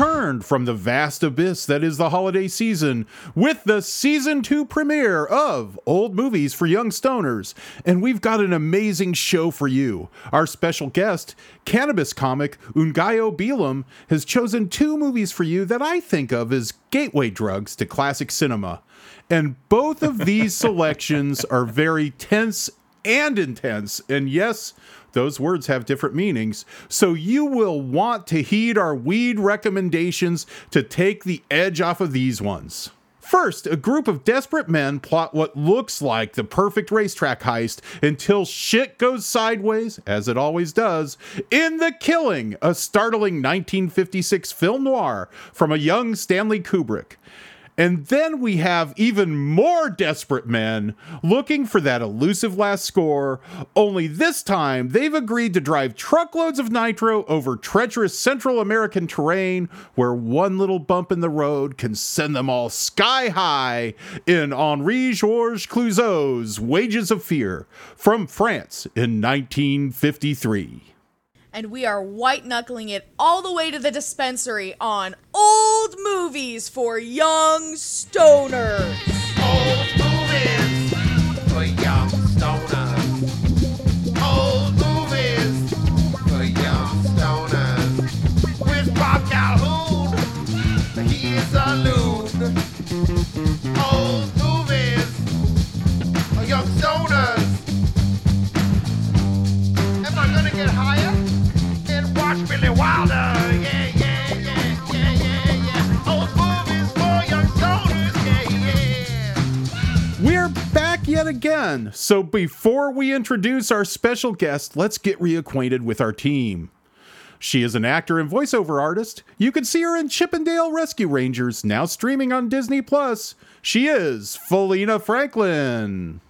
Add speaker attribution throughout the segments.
Speaker 1: returned from the vast abyss that is the holiday season with the season two premiere of Old Movies for Young Stoners. And we've got an amazing show for you. Our special guest, cannabis comic Ngaio Bealum, has chosen two movies for you that I think of as gateway drugs to classic cinema. And both of these selections are very tense and intense. And yes, those words have different meanings. So you will want to heed our weed recommendations to take the edge off of these ones. First, a group of desperate men plot what looks like the perfect racetrack heist until shit goes sideways, as it always does, in The Killing, a startling 1956 film noir from a young Stanley Kubrick. And then we have even more desperate men looking for that elusive last score, only this time they've agreed to drive truckloads of nitro over treacherous Central American terrain where one little bump in the road can send them all sky high in Henri Georges Clouzot's Wages of Fear from France in 1953
Speaker 2: and we are white knuckling it all the way to the dispensary on old movies for young stoners.
Speaker 3: Old movies for young stoners.
Speaker 1: Yet again. So before we introduce our special guest, let's get reacquainted with our team. She is an actor and voiceover artist. You can see her in Chip 'n Dale Rescue Rangers, now streaming on Disney Plus. She is Felina Franklin.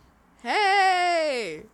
Speaker 2: Hey!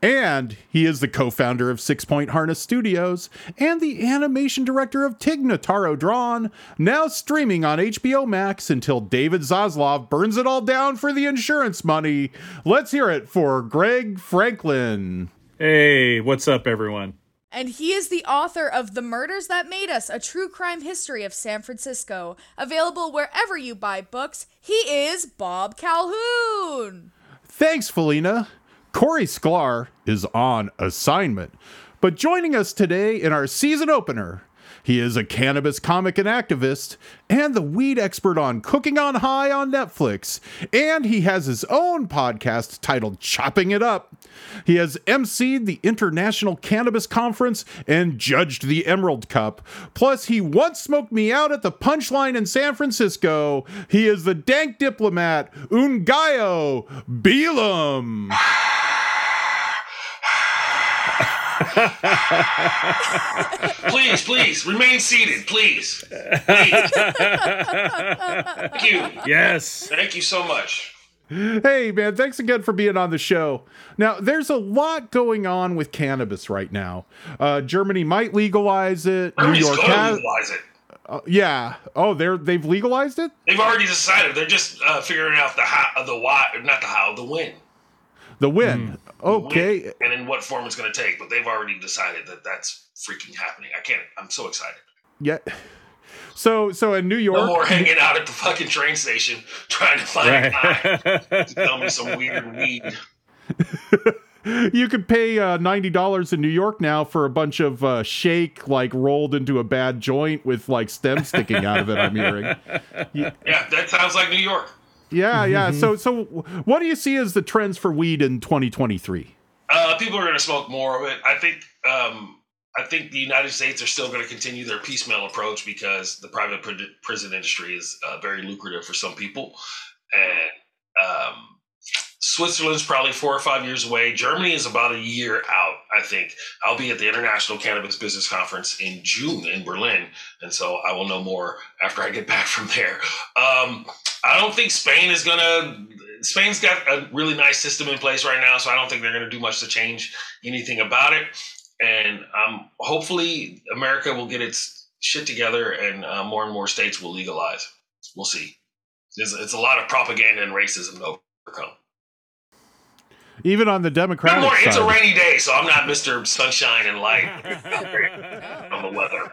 Speaker 1: And he is the co founder of Six Point Harness Studios and the animation director of Tig Notaro Drawn, now streaming on HBO Max until David Zaslav burns it all down for the insurance money. Let's hear it for Greg Franklin.
Speaker 4: Hey, what's up, everyone?
Speaker 2: And he is the author of The Murders That Made Us, a true crime history of San Francisco. Available wherever you buy books. He is Bob Calhoun.
Speaker 1: Thanks, Felina. Corey Sklar is on assignment. But joining us today in our season opener, he is a cannabis comic and activist, and the weed expert on Cooking on High on Netflix. And he has his own podcast titled Chopping It Up. He has emceed the International Cannabis Conference and judged the Emerald Cup. Plus, he once smoked me out at the Punchline in San Francisco. He is the dank diplomat, Ngaio Bealum.
Speaker 5: Please, please, remain seated, please. Please. Thank you.
Speaker 4: Yes.
Speaker 5: Thank you so much.
Speaker 1: Hey, man, thanks again for being on the show. Now, there's a lot going on with cannabis right now. Uh, Germany might legalize it. New York
Speaker 5: going to
Speaker 1: has.
Speaker 5: legalize it.
Speaker 1: Uh, yeah. Oh, they're they've legalized it.
Speaker 5: They've already decided. They're just uh, figuring out the how, the why, not the how, the when.
Speaker 1: The win. Okay.
Speaker 5: when and in what form it's going to take. But they've already decided that that's freaking happening. I can't. I'm so excited.
Speaker 1: Yeah. So so in New York.
Speaker 5: No more hanging out at the fucking train station trying to find a guy to sell me some weird weed.
Speaker 1: You could pay uh, ninety dollars in New York now for a bunch of uh, shake, like rolled into a bad joint with like stems sticking out of it. I'm hearing.
Speaker 5: Yeah. Yeah, that sounds like New York.
Speaker 1: Yeah, yeah. So so, what do you see as the trends for weed in 2023?
Speaker 5: Uh, people are going to smoke more of it. I think. Um, I think the United States are still going to continue their piecemeal approach because the private pr- prison industry is uh, very lucrative for some people, and um, Switzerland's probably four or five years away. Germany is about a year out. I think I'll be at the International Cannabis Business Conference in June in Berlin, and so I will know more after I get back from there. Um, I don't think Spain is going to. Spain's got a really nice system in place right now, so I don't think they're going to do much to change anything about it. And um, hopefully, America will get its shit together, and uh, more and more states will legalize. We'll see. There's, it's a lot of propaganda and racism to overcome.
Speaker 1: Even on the
Speaker 5: Good
Speaker 1: Democratic
Speaker 5: morning. It's a rainy day, so I'm not Mr. Sunshine and Light on the weather.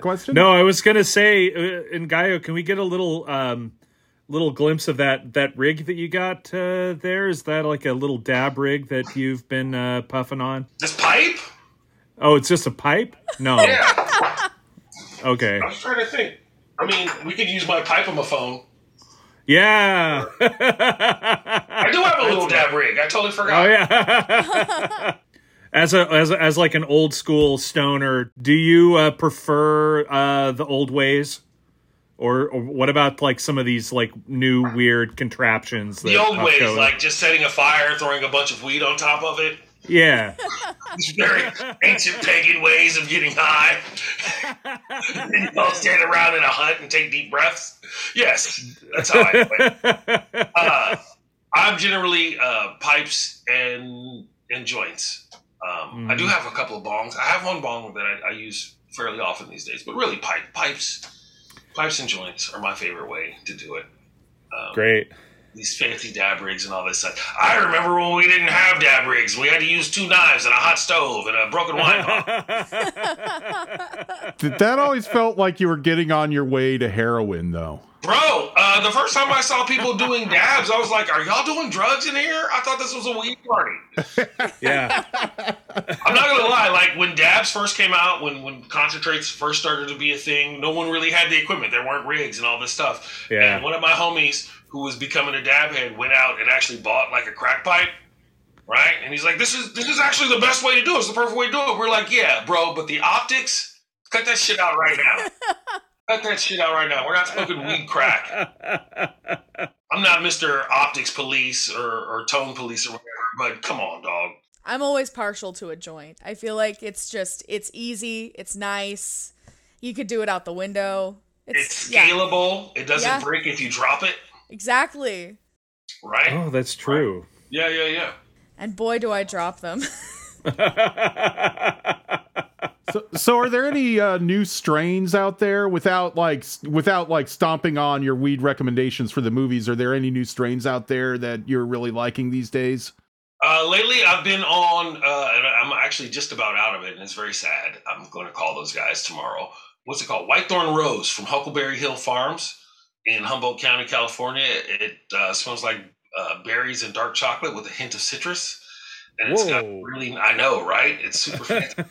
Speaker 1: Question?
Speaker 4: No, I was gonna say, uh, Ngaio, can we get a little um, little glimpse of that that rig that you got uh, there? Is that like a little dab rig that you've been uh, puffing on?
Speaker 5: This pipe?
Speaker 4: Oh, it's just a pipe? No.
Speaker 5: Yeah.
Speaker 4: Okay.
Speaker 5: I was trying to think. I mean, we could use my pipe on my phone.
Speaker 4: Yeah.
Speaker 5: I do have a little dab rig. I totally forgot.
Speaker 4: Oh yeah. as a as a, as like an old school stoner, do you uh, prefer uh, the old ways, or, or what about like some of these like new weird contraptions?
Speaker 5: The old ways, like just setting a fire, throwing a bunch of weed on top of it.
Speaker 4: yeah,
Speaker 5: These very ancient pagan ways of getting high. and you all stand around in a hut and take deep breaths. Yes, that's how I it. Uh, I'm generally uh, pipes and and joints. Um, I do have a couple of bongs. I have one bong that I, I use fairly often these days, but really pipe pipes, pipes and joints are my favorite way to do it. Um,
Speaker 4: great.
Speaker 5: these fancy dab rigs and all this stuff. I remember when we didn't have dab rigs. We had to use two knives and a hot stove and a broken wine bottle.
Speaker 1: Th- That always felt like you were getting on your way to heroin, though.
Speaker 5: Bro, uh, the first time I saw people doing dabs, I was like, "Are y'all doing drugs in here? I thought this was a weed party."
Speaker 4: yeah,
Speaker 5: I'm not gonna lie. Like when dabs first came out, when when concentrates first started to be a thing, no one really had the equipment. There weren't rigs and all this stuff.
Speaker 4: Yeah.
Speaker 5: And one of my homies who was becoming a dab head went out and actually bought like a crack pipe. Right, and he's like, "This is this is actually the best way to do it. It's the perfect way to do it." We're like, "Yeah, bro, but the optics, cut that shit out right now. cut that shit out right now. We're not smoking weed crack. I'm not Mister Optics Police or, or Tone Police or whatever, but come on, dog.
Speaker 2: I'm always partial to a joint. I feel like it's just it's easy, it's nice. You could do it out the window.
Speaker 5: It's
Speaker 2: yeah,
Speaker 5: scalable. It doesn't
Speaker 2: Yeah.
Speaker 5: break if you drop it.
Speaker 2: exactly.
Speaker 5: Right?
Speaker 4: oh, that's true.
Speaker 5: Yeah, yeah, yeah.
Speaker 2: And boy, do I drop them.
Speaker 1: So, so are there any uh, new strains out there without like without like stomping on your weed recommendations for the movies? Are there any new strains out there that you're really liking these days?
Speaker 5: Uh, lately, I've been on, uh, and I'm actually just about out of it, and it's very sad. I'm going to call those guys tomorrow. What's it called? Whitethorn Rose from Huckleberry Hill Farms in Humboldt County, California. It uh, smells like uh, berries and dark chocolate with a hint of citrus. And it's got really, I know, right? It's super fancy.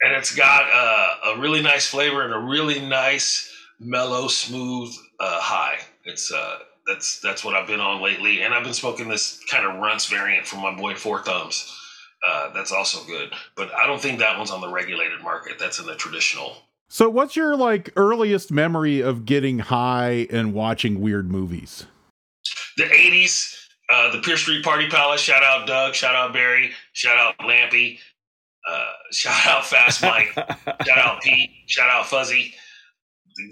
Speaker 5: And it's got uh, a really nice flavor and a really nice, mellow, smooth uh, high. It's uh, that's that's what I've been on lately, and I've been smoking this kind of runts variant from my boy Four Thumbs. Uh, that's also good, but I don't think that one's on the regulated market. That's in the traditional.
Speaker 1: So what's your like earliest memory of getting high and watching weird movies?
Speaker 5: The '80s, uh, the Pier Street Party Palace. Shout out Doug. Shout out Barry. Shout out Lampy. Uh, shout out Fast Mike. shout out Pete. Shout out Fuzzy.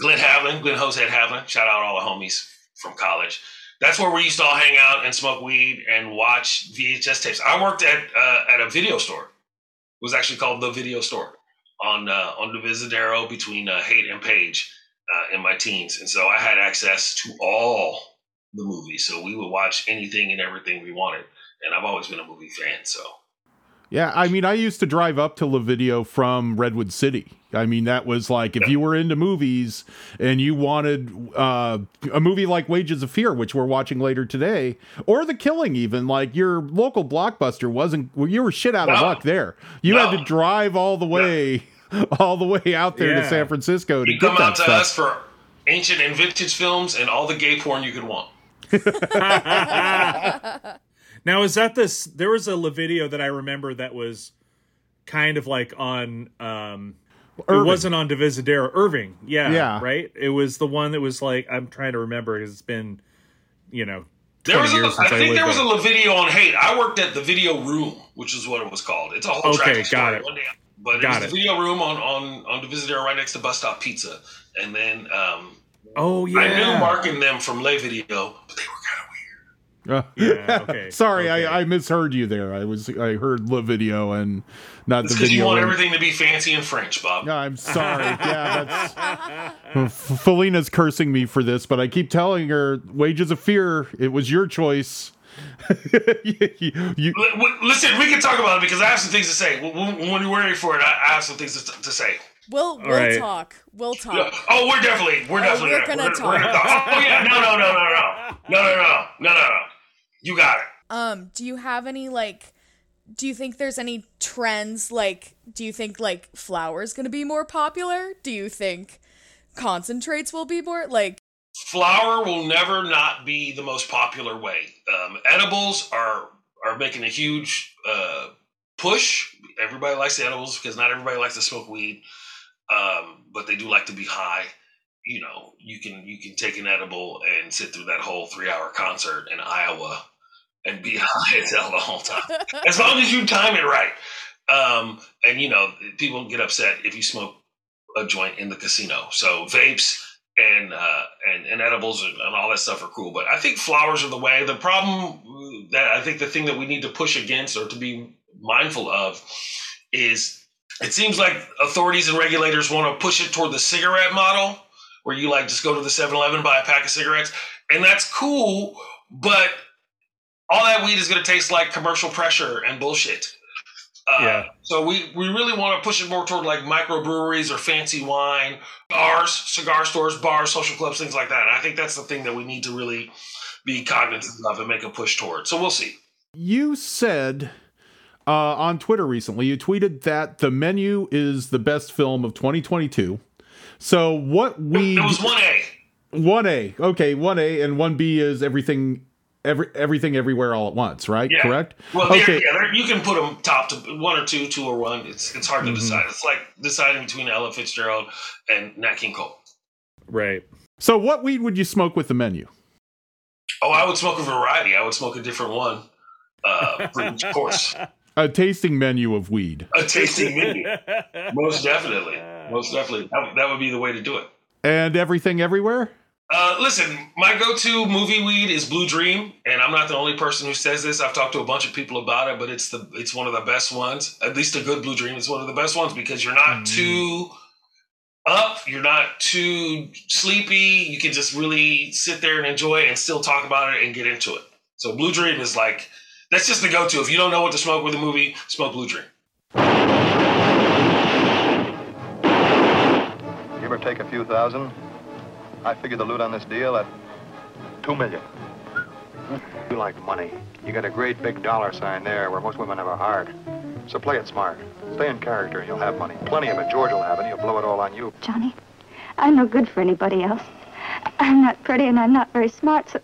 Speaker 5: Glenn Havlin. Glenn Hosehead Havlin. Shout out all the homies from college. That's where we used to all hang out and smoke weed and watch VHS tapes. I worked at uh, at a video store. It was actually called the Video Store on uh, on Divisadero between uh, Haight and Page uh, in my teens, and so I had access to all the movies. So we would watch anything and everything we wanted, and I've always been a movie fan. So
Speaker 1: Yeah, I mean, I used to drive up to Le Video from Redwood City. I mean, that was like if you were into movies and you wanted uh, a movie like Wages of Fear, which we're watching later today, or The Killing, even like your local blockbuster wasn't. Well, you were shit out of luck there. You had to drive all the way, all the way out there to San Francisco to
Speaker 5: you
Speaker 1: get
Speaker 5: come
Speaker 1: that
Speaker 5: out to
Speaker 1: stuff.
Speaker 5: us for ancient and vintage films and all the gay porn you could want.
Speaker 4: now is that this? There was a Le Video that I remember that was kind of like on. um It wasn't on Divisadero. Irving, yeah,
Speaker 1: Yeah.
Speaker 4: right. It was the one that was like I'm trying to remember. 'cause It's been, you know,
Speaker 5: There was a,
Speaker 4: years since
Speaker 5: I
Speaker 4: I,
Speaker 5: think there was
Speaker 4: there.
Speaker 5: a Le Video on Haight. I worked at the video room, which is what it was called. It's a whole
Speaker 4: Okay,
Speaker 5: tragic
Speaker 4: got
Speaker 5: story.
Speaker 4: it.
Speaker 5: One day, but
Speaker 4: Got
Speaker 5: it was
Speaker 4: it.
Speaker 5: the video room on on on Divisadero right next to Bus Stop Pizza, and then um,
Speaker 4: oh yeah,
Speaker 5: I knew Mark and them from Le Video, but they were kind of weird.
Speaker 1: Uh,
Speaker 4: Yeah, okay,
Speaker 1: Sorry,
Speaker 4: okay.
Speaker 1: I, I misheard you there. I was I heard the Video and not
Speaker 5: It's
Speaker 1: the video.
Speaker 5: you want
Speaker 1: room.
Speaker 5: everything to be fancy and French, Bob.
Speaker 1: No, I'm sorry. Yeah, that's. Felina's cursing me for this, but I keep telling her, "Wages of Fear." It was your choice. you, you-
Speaker 5: Listen, we can talk about it because I have some things to say. W- w- When you're ready for it, I I have some things to, to say.
Speaker 2: We'll we'll
Speaker 4: right.
Speaker 2: talk. We'll talk.
Speaker 5: Oh, we're definitely, we're definitely,
Speaker 2: we're gonna
Speaker 5: we're,
Speaker 2: talk.
Speaker 5: we're gonna talk. Oh yeah, no, no, no, no, no, no, no, no, no, no, no. You got it.
Speaker 2: Um, do you have any like do you think there's any trends like do you think like flowers going to be more popular? Do you think concentrates will be more like
Speaker 5: Flour will never not be the most popular way. Um, edibles are are making a huge uh, push. Everybody likes edibles because not everybody likes to smoke weed, um, but they do like to be high. You know, you can you can take an edible and sit through that whole three hour concert in Iowa and be high as hell the whole time, as long as you time it right. Um, and you know, people get upset if you smoke a joint in the casino. So vapes and uh, and, and edibles and, and all that stuff are cool. But I think flowers are the way. The problem that I think the thing that we need to push against or to be mindful of is it seems like authorities and regulators want to push it toward the cigarette model where you like just go to the 7-Eleven buy a pack of cigarettes and that's cool but all that weed is going to taste like commercial pressure and bullshit. Uh,
Speaker 4: Yeah.
Speaker 5: so we, we really want to push it more toward like microbreweries or fancy wine bars cigar stores bars social clubs things like that. And i think that's the thing that we need to really be cognizant of and make a push toward. So we'll see.
Speaker 1: You said uh, on Twitter recently, you tweeted that the menu is the best film of 2022. So what we
Speaker 5: it was 1a
Speaker 1: one A, okay, one A and one B is everything, every everything everywhere all at once, right?
Speaker 5: Yeah.
Speaker 1: Correct.
Speaker 5: Well, yeah,
Speaker 1: okay.
Speaker 5: yeah, there- you can put them top to one or two, two or one. It's it's hard
Speaker 1: Mm-hmm.
Speaker 5: to decide. It's like deciding between Ella Fitzgerald and Nat King Cole.
Speaker 4: Right.
Speaker 1: So what weed would you smoke with the menu?
Speaker 5: Oh, I would smoke a variety. I would smoke a different one uh, for each course.
Speaker 1: A tasting menu of weed.
Speaker 5: A tasting menu, most definitely, most definitely. That, would- that would be the way to do it.
Speaker 1: And everything everywhere?
Speaker 5: Uh, listen, my go-to movie weed is Blue Dream, and I'm not the only person who says this. I've talked to a bunch of people about it, but it's the it's one of the best ones. At least a good Blue Dream is one of the best ones because you're not too up, you're not too sleepy. You can just really sit there and enjoy it and still talk about it and get into it. So Blue Dream is like that's just the go-to. If you don't know what to smoke with a movie, smoke Blue Dream.
Speaker 6: Give or take a few thousand. I figured the loot on this deal at two million. You like money. You got a great big dollar sign there where most women have a heart. So play it smart. Stay in character and you'll have money. Plenty of it. George will have it. He'll blow it all on you.
Speaker 7: Johnny, I'm no good for anybody else. I'm not pretty and I'm not very smart, so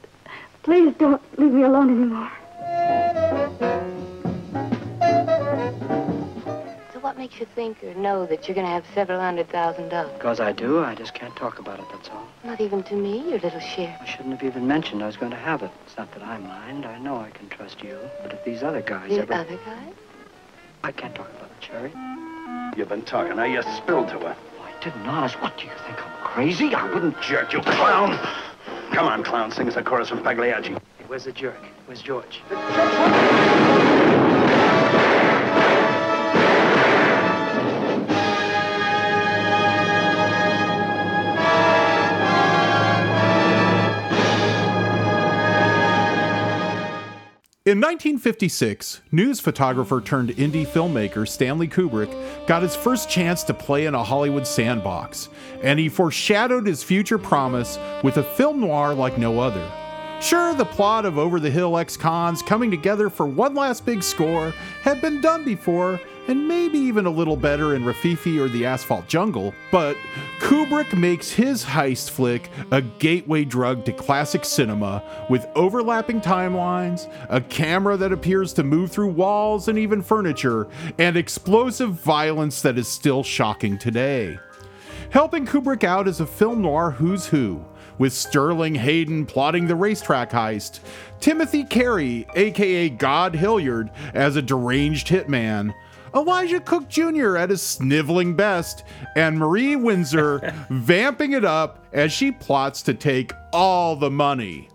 Speaker 7: please don't leave me alone anymore.
Speaker 8: Makes you think or know that you're going to have several hundred thousand dollars?
Speaker 9: Because I do, I just can't talk about it, that's all.
Speaker 8: Not even to me, your little share.
Speaker 9: I shouldn't have even mentioned I was going to have it. It's not that I mind. I know I can trust you. But if these other guys
Speaker 8: The
Speaker 9: ever...
Speaker 8: other guys?
Speaker 9: I can't talk about it, Sherry.
Speaker 10: You've been talking. Now you spilled to her.
Speaker 9: I didn't, honest. What, do you think I'm crazy? I wouldn't...
Speaker 10: Jerk, you clown. Come on, clown. Sing us a chorus from Pagliacci.
Speaker 9: Hey, where's the jerk? Where's George?
Speaker 1: In 1956, news photographer turned indie filmmaker Stanley Kubrick got his first chance to play in a Hollywood sandbox, and he foreshadowed his future promise with a film noir like no other. Sure, the plot of Over the Hill ex cons coming together for one last big score had been done before, and maybe even a little better in Rififi or The Asphalt Jungle, but Kubrick makes his heist flick a gateway drug to classic cinema with overlapping timelines, a camera that appears to move through walls and even furniture, and explosive violence that is still shocking today. Helping Kubrick out is a film noir who's who, with Sterling Hayden plotting the racetrack heist, Timothy Carey, aka God Hilliard, as a deranged hitman, Elisha Cook Jr. at his sniveling best, and Marie Windsor vamping it up as she plots to take all the money.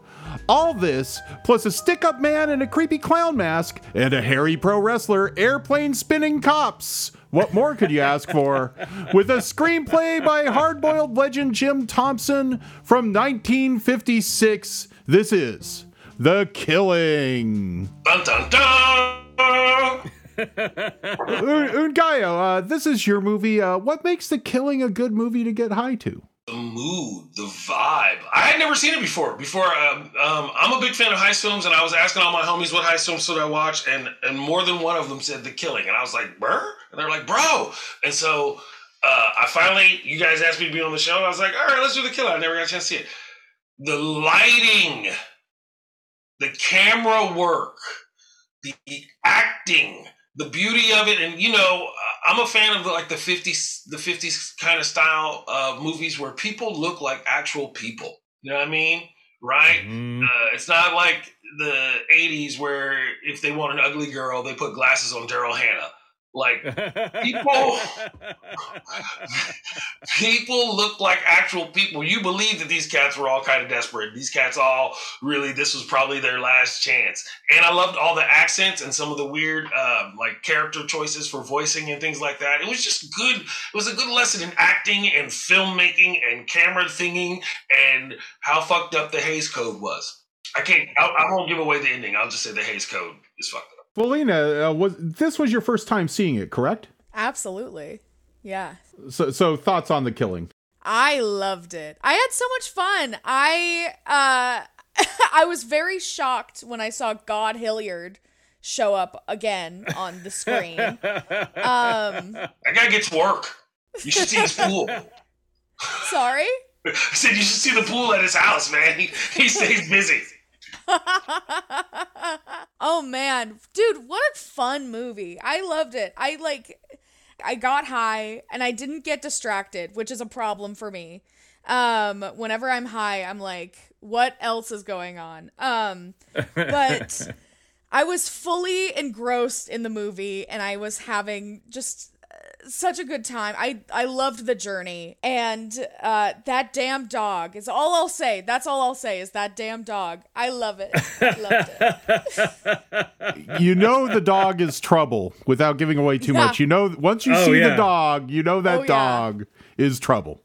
Speaker 1: All this, plus a stick up man in a creepy clown mask and a hairy pro wrestler airplane spinning cops. What more could you ask for? With a screenplay by hard boiled legend Jim Thompson from 1956, this is The Killing.
Speaker 5: Dun dun dun.
Speaker 1: Un- Ngaio, uh, this is your movie. Uh, what makes The Killing a good movie to get high to?
Speaker 5: the mood, the vibe. I had never seen it before. Before, um, um, I'm a big fan of heist films, and I was asking all my homies what heist films should I watch, and and more than one of them said The Killing, and I was like, "Brr," and they're like, "Bro," and so uh, I finally, you guys asked me to be on the show, and I was like, "All right, let's do The Killing." I never got a chance to see it. The lighting, the camera work, the acting, the beauty of it, and you know, I'm a fan of the, like the 50s, the 50s kind of style uh, movies where people look like actual people. You know what I mean? Right?
Speaker 4: Mhm.
Speaker 5: Uh, it's not like the 80s where if they want an ugly girl, they put glasses on Daryl Hannah. Like people people look like actual people. You believe that these cats were all kind of desperate. These cats all really this was probably their last chance. And I loved all the accents and some of the weird um, like character choices for voicing and things like that. It was just good. It was a good lesson in acting and filmmaking and camera thinging and how fucked up the Hays Code was. I can't. I, I won't give away the ending. I'll just say the Hays Code is fucked up.
Speaker 1: Well, Lena, uh, was this was your first time seeing it, correct?
Speaker 2: Absolutely. Yeah.
Speaker 1: So, so thoughts on The Killing?
Speaker 2: I loved it. I had so much fun. I uh I was very shocked when I saw God Hilliard show up again on the screen. Um
Speaker 5: That guy gets work. You should see his pool.
Speaker 2: sorry?
Speaker 5: I said you should see the pool at his house, man. He, he stays busy.
Speaker 2: oh man, dude, what a fun movie. I loved it. I like I got high and I didn't get distracted, which is a problem for me. Um whenever I'm high, I'm like what else is going on? Um but I was fully engrossed in the movie and I was having just such a good time. I I loved the journey and uh that damn dog is all I'll say. That's all I'll say is that damn dog. I love it. I loved it.
Speaker 1: You know the dog is trouble without giving away too
Speaker 2: Yeah.
Speaker 1: much. You know once you
Speaker 4: Oh,
Speaker 1: see
Speaker 4: yeah.
Speaker 1: the dog, you know that
Speaker 2: Oh, yeah.
Speaker 1: dog is trouble.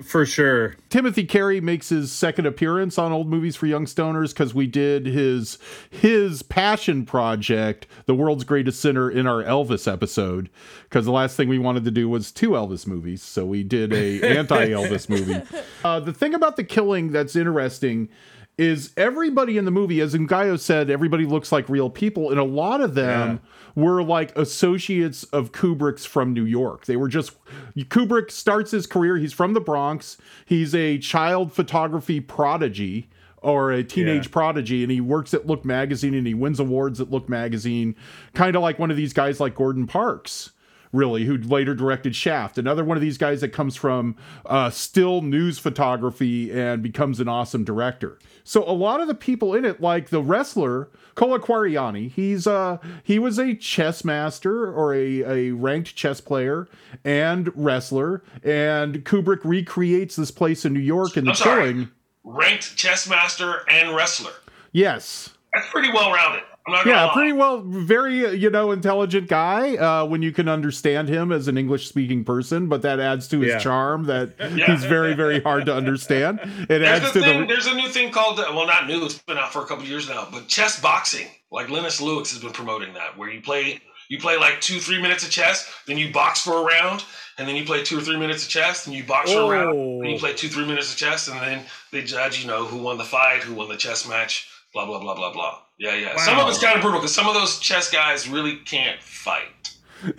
Speaker 4: For sure.
Speaker 1: Timothy Carey makes his second appearance on Old Movies for Young Stoners because we did his his passion project, The World's Greatest Sinner, in our Elvis episode. Because the last thing we wanted to do was two Elvis movies, so we did a anti Elvis movie. Uh, the thing about the killing that's interesting is everybody in the movie, as Ngaio said, everybody looks like real people, and a lot of them were like associates of Kubrick's from New York. They were just Kubrick starts his career. He's from the Bronx. He's a child photography prodigy or a teenage
Speaker 4: Yeah.
Speaker 1: prodigy, and he works at Look Magazine and he wins awards at Look Magazine, kind of like one of these guys like Gordon Parks really, who later directed Shaft. Another one of these guys that comes from uh, still news photography and becomes an awesome director. So a lot of the people in it, like the wrestler Kola Kwariani, he's uh he was a chess master or a, a ranked chess player and wrestler, and Kubrick recreates this place in New York in the killing.
Speaker 5: Ranked chess master and wrestler.
Speaker 1: Yes.
Speaker 5: That's pretty well rounded. I'm not gonna
Speaker 1: Yeah,
Speaker 5: lie.
Speaker 1: pretty well, very uh, you know intelligent guy. Uh, when you can understand him as an English speaking person, but that adds to his
Speaker 4: Yeah.
Speaker 1: charm that
Speaker 5: Yeah.
Speaker 1: he's very very hard to understand. It
Speaker 5: There's,
Speaker 1: adds
Speaker 5: the
Speaker 1: to
Speaker 5: thing,
Speaker 1: the
Speaker 5: there's a new thing called, uh, well, not new, it's been out for a couple years now, but chess boxing. Like Lennox Lewis has been promoting that, where you play you play like two, three minutes of chess, then you box for a round, and then you play two or three minutes of chess, and you box for a round, and you
Speaker 4: Oh.
Speaker 5: play two, three minutes of chess, and then they judge, you know, who won the fight, who won the chess match, blah, blah, blah, blah, blah. Yeah, yeah. Some of it's kind of brutal because some of those chess guys really can't fight.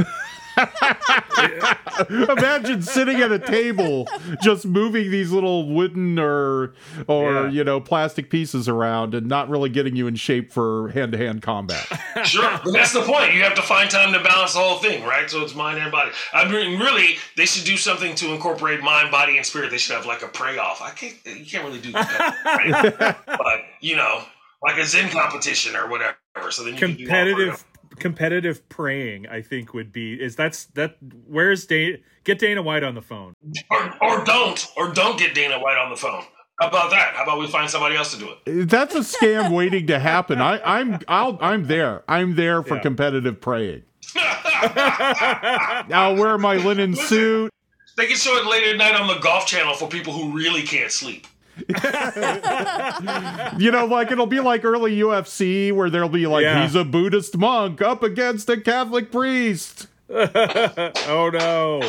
Speaker 1: imagine sitting at a table just moving these little wooden or or
Speaker 4: Yeah.
Speaker 1: you know plastic pieces around and not really getting you in shape for hand to hand combat.
Speaker 5: Sure, but that's the point. You have to find time to balance the whole thing, right? So it's mind and body. I mean, really, they should do something to incorporate mind, body, and spirit. They should have like a pray off. I can't. You can't really do that, right? but you know, like a Zen competition or whatever. So then you can
Speaker 4: competitive competitive praying i think would be is that's that where's dana get dana white on the phone
Speaker 5: or, or don't, or don't get Dana White on the phone. How about that? How about we find somebody else to do it?
Speaker 1: That's a scam waiting to happen. I, I'm I'll I'm there. I'm there for
Speaker 4: Yeah.
Speaker 1: competitive praying. I'll wear my linen suit.
Speaker 5: They can show it later at night on the Golf Channel for people who really can't sleep.
Speaker 1: You know, like it'll be like early UFC where there'll be like
Speaker 4: Yeah.
Speaker 1: he's a Buddhist monk up against a Catholic priest.
Speaker 4: oh no.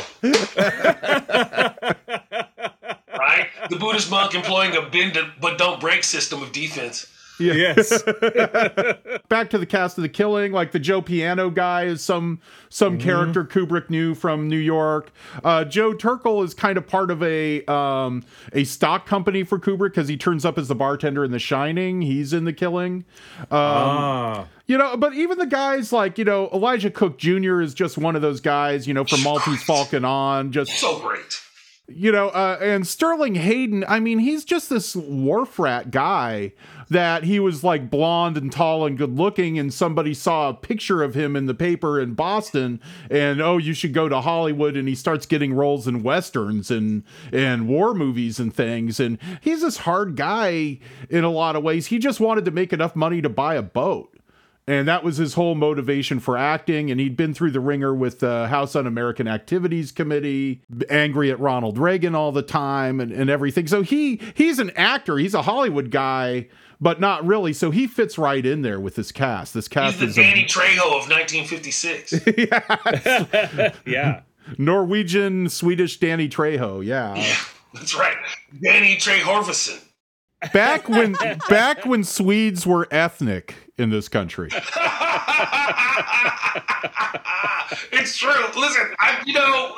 Speaker 5: right? The Buddhist monk employing a bend but don't break system of defense.
Speaker 4: Yes.
Speaker 1: Back to the cast of the killing, like the Joe Piano guy is some some character Kubrick knew from New York. Uh, Joe Turkel is kind of part of a um, a stock company for Kubrick because he turns up as the bartender in The Shining. He's in the killing. Um,
Speaker 4: Ah.
Speaker 1: You know, but even the guys like, you know, Elisha Cook Jr. is just one of those guys, you know, from Maltese Falcon on, just
Speaker 5: So great.
Speaker 1: You know, uh, and Sterling Hayden, I mean, he's just this wharf rat guy that he was like blonde and tall and good looking, and somebody saw a picture of him in the paper in Boston, and oh, you should go to Hollywood, and he starts getting roles in westerns and and war movies and things, and he's this hard guy in a lot of ways. He just wanted to make enough money to buy a boat. And that was his whole motivation for acting. And he'd been through the ringer with the House Un American Activities Committee, angry at Ronald Reagan all the time and, and everything. So he he's an actor. He's a Hollywood guy, but not really. So he fits right in there with this cast. This cast
Speaker 5: He's
Speaker 1: is
Speaker 5: the
Speaker 1: a
Speaker 5: Danny Trejo of 1956.
Speaker 4: yeah.
Speaker 1: Norwegian, Swedish Danny Trejo. Yeah.
Speaker 5: That's right. Danny Trejo
Speaker 1: Back when back when Swedes were ethnic in this country.
Speaker 5: it's true. Listen, I, you know,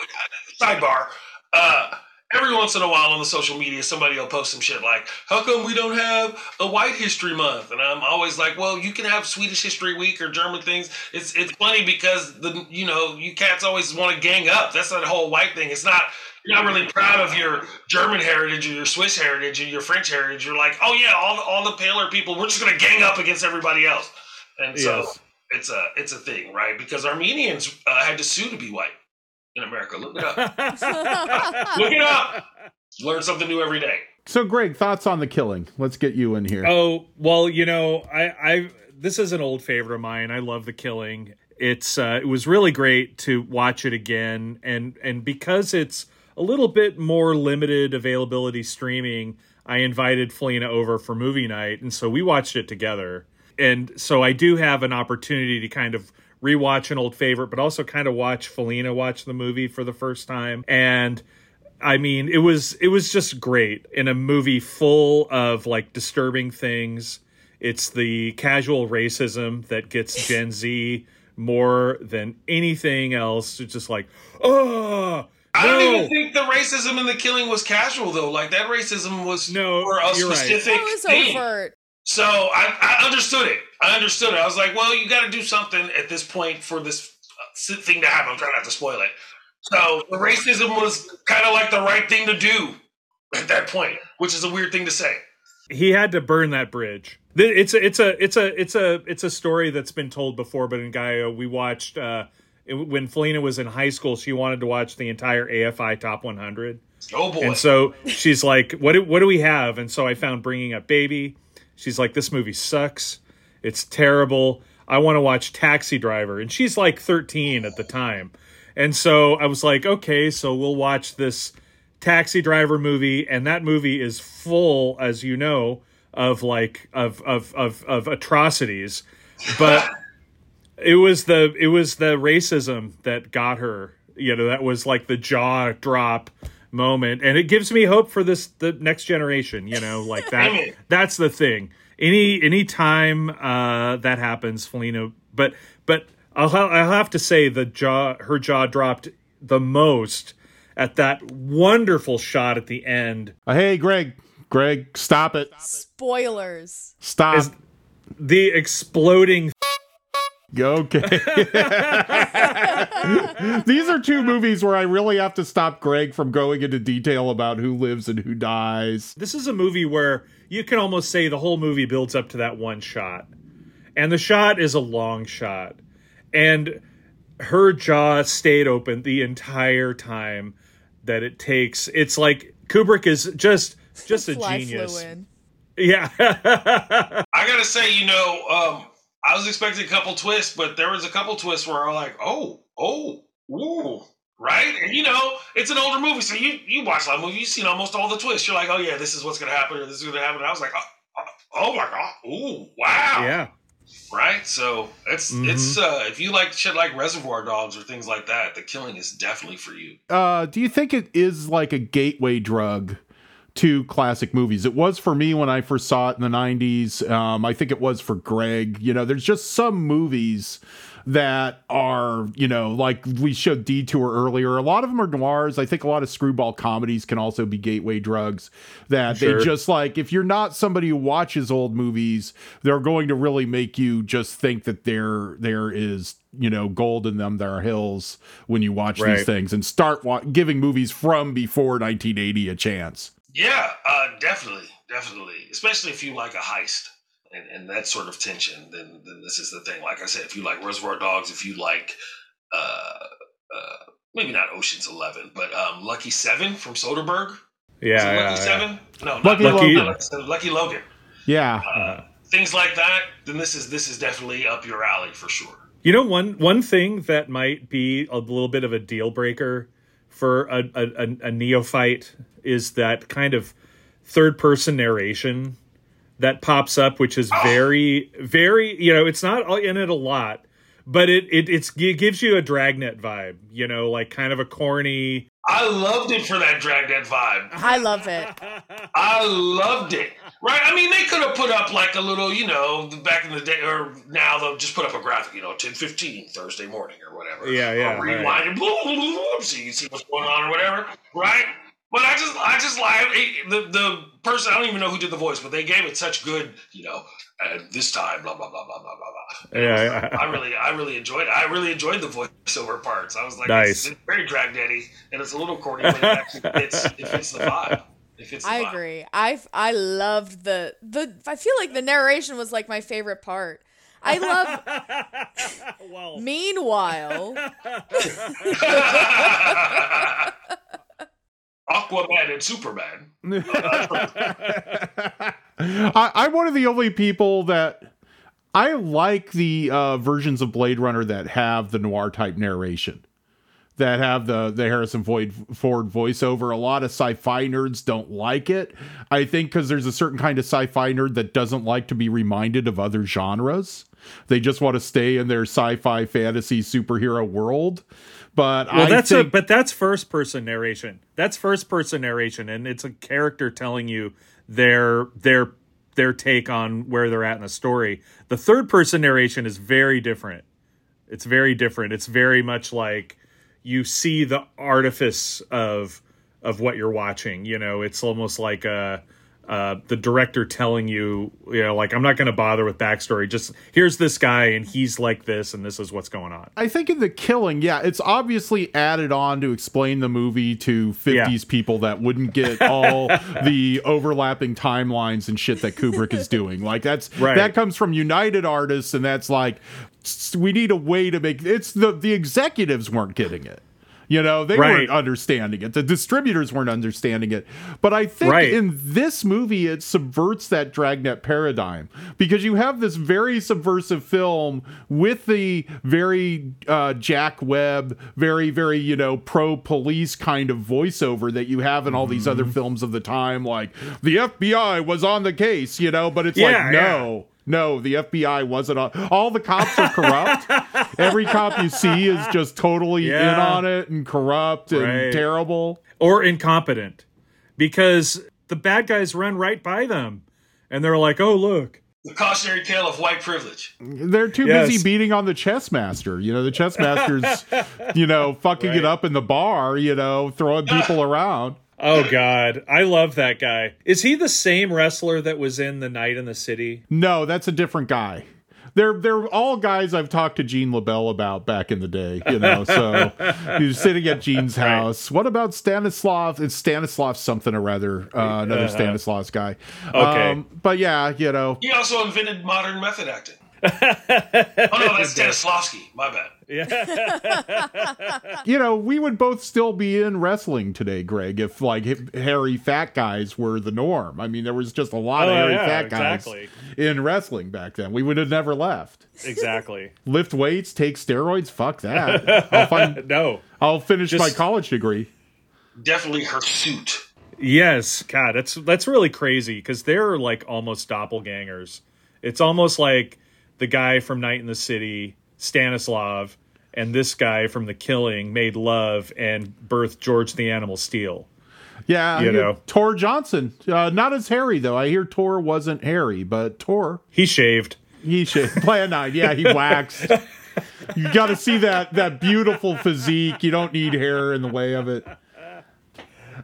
Speaker 5: sidebar. Uh, every once in a while on the social media, somebody will post some shit like, "How come we don't have a White History Month?" And I'm always like, "Well, you can have Swedish History Week or German things." It's it's funny because the you know you cats always want to gang up. That's not the whole white thing. It's not. You're not really proud of your German heritage or your Swiss heritage or your French heritage. You're like, oh yeah, all the, all the paler people, we're just gonna gang up against everybody else. And so
Speaker 4: Yes.
Speaker 5: it's a it's a thing, right? Because Armenians uh, had to sue to be white in America. Look it up. Look it up. Learn something new every day.
Speaker 1: So Greg, thoughts on the killing? Let's get you in here.
Speaker 4: Oh well, you know, I, I this is an old favorite of mine. I love The Killing. It's uh, it was really great to watch it again, and and because it's a little bit more limited availability streaming, I invited Felina over for movie night, and so we watched it together. And so I do have an opportunity to kind of rewatch an old favorite, but also kind of watch Felina watch the movie for the first time. And I mean, it was it was just great in a movie full of like disturbing things. It's the casual racism that gets Gen Z more than anything else. It's just like, oh,
Speaker 5: I don't even think the racism in the killing was casual though. Like that racism was
Speaker 4: No,
Speaker 5: for a
Speaker 4: you're right.
Speaker 5: specific
Speaker 2: That was overt.
Speaker 5: So I, I understood it. I understood it. I was like, well, you got to do something at this point for this uh, thing to happen. I'm trying not to spoil it. So the racism was kind of like the right thing to do at that point, which is a weird thing to say.
Speaker 4: he had to burn that bridge. It's a, it's a it's a it's a it's a story that's been told before. But Ngaio, we watched uh, it, when Felina was in high school. She wanted to watch the entire AFI Top 100.
Speaker 5: Oh boy.
Speaker 4: And so she's like, "What do, what do we have?" And so I found Bringing Up Baby. She's like, "This movie sucks. It's terrible. I want to watch Taxi Driver." And she's like 13 at the time. And so I was like, "Okay, so we'll watch this Taxi Driver movie." And that movie is full, as you know, of like of of of, of atrocities, but. It was the it was the racism that got her. You know, that was like the jaw drop moment, and it gives me hope for this the next generation. You know, like that. That's the thing. Any any time uh, that happens, Felina. But but I'll ha- I'll have to say the jaw her jaw dropped the most at that wonderful shot at the end.
Speaker 1: Uh, hey, Greg. Greg, stop it.
Speaker 2: Spoilers.
Speaker 1: Stop.
Speaker 4: Is the exploding
Speaker 1: Okay. These are two movies where I really have to stop Greg from going into detail about who lives and who dies.
Speaker 4: This is a movie where you can almost say the whole movie builds up to that one shot. And the shot is a long shot. And her jaw stayed open the entire time that it takes. It's like Kubrick is just just a
Speaker 2: Fly
Speaker 4: genius. Yeah.
Speaker 5: I gotta say, you know, um, I was expecting a couple twists, but there was a couple twists where I was like, oh, oh, ooh, right? And you know, it's an older movie, so you you watch a lot of movies, you've seen almost all the twists. You're like, oh yeah, this is what's gonna happen, or this is gonna happen. And I was like, oh, oh, oh my god, ooh, wow,
Speaker 4: Yeah.
Speaker 5: right. So it's
Speaker 4: Mhm.
Speaker 5: it's uh, if you like shit like Reservoir Dogs or things like that, the killing is definitely for you.
Speaker 1: Uh, do you think it is like a gateway drug to classic movies? It was for me when I first saw it in the 90s. Um, I think it was for Greg. You know, there's just some movies that are, you know, like we showed Detour earlier. A lot of them are noirs. I think a lot of screwball comedies can also be gateway drugs that
Speaker 4: Sure.
Speaker 1: they just like, if you're not somebody who watches old movies, they're going to really make you just think that there there is you know gold in them there are hills when you watch
Speaker 4: Right.
Speaker 1: these things and start wa- giving movies from before 1980 a chance
Speaker 5: Yeah, uh, definitely, definitely. Especially if you like a heist and, and that sort of tension, then then this is the thing. Like I said, if you like Reservoir Dogs, if you like uh, uh, maybe not Ocean's Eleven, but um, Lucky Seven from Soderbergh. Is
Speaker 4: Yeah.
Speaker 5: it
Speaker 4: yeah,
Speaker 5: Lucky
Speaker 4: yeah.
Speaker 5: Seven? No, not
Speaker 1: Lucky
Speaker 5: Lucky,
Speaker 4: Logan.
Speaker 5: not Lucky, Lucky Logan.
Speaker 1: yeah
Speaker 5: Uh, things like that. Then this is this is definitely up your alley for sure.
Speaker 4: You know, one one thing that might be a little bit of a deal breaker for a, a, a, a neophyte is that kind of third person narration that pops up, which is ah. very, very, you know, it's not in it a lot, but it, it it's it gives you a dragnet vibe, you know, like kind of a corny.
Speaker 5: I loved it for that Dragnet vibe.
Speaker 2: I love it.
Speaker 5: I loved it. Right? I mean, they could have put up like a little, you know, back in the day, or now they'll just put up a graphic, you know, ten fifteen Thursday morning or whatever.
Speaker 4: Yeah, yeah,
Speaker 5: Or rewind it, blah, boom, boom, blah, so you can see what's going on or whatever. Right? But I just, I just like the the person. I don't even know who did the voice, but they gave it such good, you know. And this time, blah blah blah blah blah blah blah.
Speaker 4: Yeah, yeah.
Speaker 5: I really, I really enjoyed it. I really enjoyed the voiceover parts. I was like,
Speaker 4: Nice.
Speaker 5: it's, it's very Dragnet-y, and it's a little corny, but it actually fits. It fits the vibe. It fits
Speaker 2: I
Speaker 5: vibe.
Speaker 2: agree. I I loved the the. I feel like the narration was like my favorite part. I love.
Speaker 4: well,
Speaker 2: Meanwhile,
Speaker 5: Aquaman and Superman.
Speaker 1: I, I'm one of the only people that I like the uh, versions of Blade Runner that have the noir type narration, that have the the Harrison Ford Ford voiceover. A lot of sci-fi nerds don't like it. I think because there's a certain kind of sci-fi nerd that doesn't like to be reminded of other genres. They just want to stay in their sci-fi fantasy superhero world. But
Speaker 4: well,
Speaker 1: I
Speaker 4: that's
Speaker 1: think,
Speaker 4: a but that's first person narration. That's first person narration, and it's a character telling you their their their take on where they're at in the story. The third person narration is very different. It's very different. It's very much like you see the artifice of of what you're watching. You know, it's almost like a uh, the director telling you, you know, like I'm not going to bother with backstory. Just here's this guy, and he's like this, and this is what's going on.
Speaker 1: I think in the killing, yeah, it's obviously added on to explain the movie to 50s
Speaker 4: Yeah.
Speaker 1: people that wouldn't get all the overlapping timelines and shit that Kubrick is doing. Like that's
Speaker 4: Right.
Speaker 1: that comes from United Artists and that's like we need a way to make it's the the executives weren't getting it. You know, they
Speaker 4: Right.
Speaker 1: weren't understanding it. The distributors weren't understanding it. But I think
Speaker 4: Right.
Speaker 1: in this movie, it subverts that dragnet paradigm because you have this very subversive film with the very uh, Jack Webb, very, very, you know, pro police kind of voiceover that you have in all these other films of the time. Like, the FBI was on the case, you know, but it's
Speaker 4: Yeah,
Speaker 1: like, no. No, the FBI wasn't on. All the cops are corrupt. Every cop you see is just totally in on it and corrupt and
Speaker 4: Right.
Speaker 1: terrible.
Speaker 4: or incompetent because the bad guys run right by them and they're like, "Oh, look."
Speaker 5: The cautionary tale of white privilege.
Speaker 1: They're too
Speaker 4: Yes.
Speaker 1: busy beating on the chess master. You know, the chess master's, you know, fucking it up in the bar, you know, throwing people around.
Speaker 4: Oh god, I love that guy. Is he the same wrestler that was in The Night in the City?
Speaker 1: No, that's a different guy. They're they're all guys I've talked to Gene LeBell about back in the day, you know. So he was sitting at Gene's house. What about Stanislav? It's Stanislav something or other, uh, another
Speaker 4: Uh-huh.
Speaker 1: Stanislav's guy.
Speaker 4: Okay.
Speaker 1: Um, but yeah, you know,
Speaker 5: He also invented modern method acting. Oh no, that's Stanislavski. My bad. Yeah.
Speaker 1: you know, we would both still be in wrestling today, Greg, if like hairy fat guys were the norm. I mean, there was just a lot of
Speaker 4: Oh,
Speaker 1: hairy
Speaker 4: yeah,
Speaker 1: fat guys
Speaker 4: exactly.
Speaker 1: in wrestling back then. We would have never left.
Speaker 4: Exactly.
Speaker 1: Lift weights, take steroids, fuck that. I'll find
Speaker 4: no.
Speaker 1: I'll finish my college degree.
Speaker 5: Definitely her suit.
Speaker 4: Yes, God, that's that's really crazy because they're like almost doppelgangers. It's almost like the guy from Night in the City, Stanislav, and this guy from The Killing made love and birthed George the Animal Steele.
Speaker 1: Yeah,
Speaker 4: You know.
Speaker 1: Tor Johnson. Uh, not as hairy though. I hear Tor wasn't hairy, but Tor
Speaker 4: He shaved.
Speaker 1: he should plan nine. Yeah, he waxed. you got to see that that beautiful physique. You don't need hair in the way of it.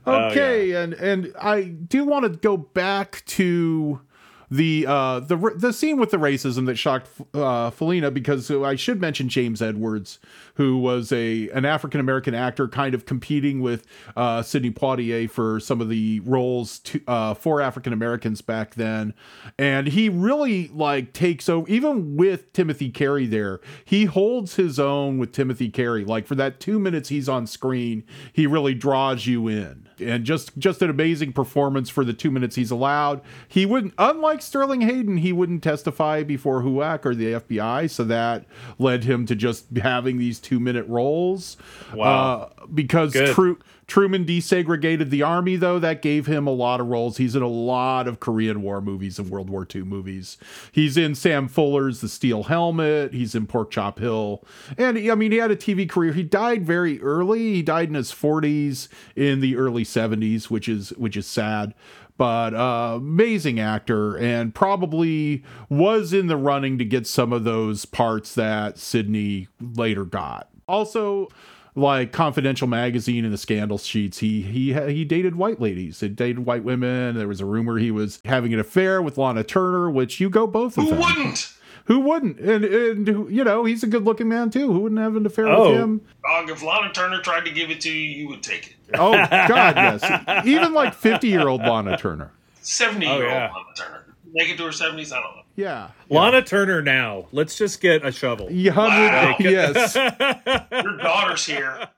Speaker 1: Okay, and and I do want to go back to the uh the the scene with the racism that shocked uh Felina because I should mention James Edwards who was a an African American actor kind of competing with uh Sidney Poitier for some of the roles to, uh for African Americans back then. And he really like takes over even with Timothy Carey there he holds his own with Timothy Carey. Like for that 2 minutes he's on screen he really draws you in and just just an amazing performance for the 2 minutes he's allowed he wouldn't unlike Sterling Hayden he wouldn't testify before HUAC or the FBI so that led him to just having these 2 minute roles
Speaker 4: Wow.
Speaker 1: uh, because
Speaker 4: Good.
Speaker 1: Tru- Truman desegregated the army, though. That gave him a lot of roles. He's in a lot of Korean War movies and World War II movies. He's in Sam Fuller's The Steel Helmet. He's in Pork Chop Hill. And I mean, he had a TV career. He died very early. He died in his 40s, in the early 70s, which is which is sad. But uh, amazing actor, and probably was in the running to get some of those parts that Sidney later got. Also, like Confidential magazine and the scandal sheets, he he he dated white ladies. He dated white women. There was a rumor he was having an affair with Lana Turner, which you go both of
Speaker 5: Who
Speaker 1: them.
Speaker 5: wouldn't?
Speaker 1: Who wouldn't? And and you know he's a good looking man too. Who wouldn't have an affair
Speaker 4: Oh.
Speaker 1: with him?
Speaker 5: Dog, if Lana Turner tried to give it to you, you would take it.
Speaker 1: Oh God, yes. Even like fifty year old Lana Turner.
Speaker 5: 70 year
Speaker 4: Oh,
Speaker 5: old
Speaker 4: yeah.
Speaker 5: Lana Turner. Make it to her 70s? I don't know.
Speaker 1: Yeah.
Speaker 4: Lana Turner now. Let's just get a shovel.
Speaker 1: Yeah,
Speaker 5: Wow.
Speaker 1: yes.
Speaker 5: Your daughter's here.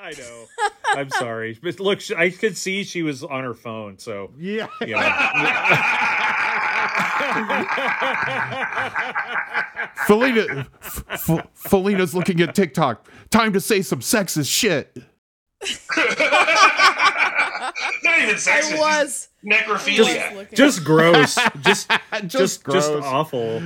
Speaker 4: I know. I'm sorry. But look, I could see she was on her phone, so
Speaker 1: Yeah.
Speaker 4: you know.
Speaker 1: Felina, F- F- Felina's looking at TikTok. Time to say some sexist shit.
Speaker 5: Not even sexist.
Speaker 2: I was.
Speaker 5: Necrophilia.
Speaker 2: looking.
Speaker 4: just gross. Just just just,
Speaker 1: gross.
Speaker 4: awful.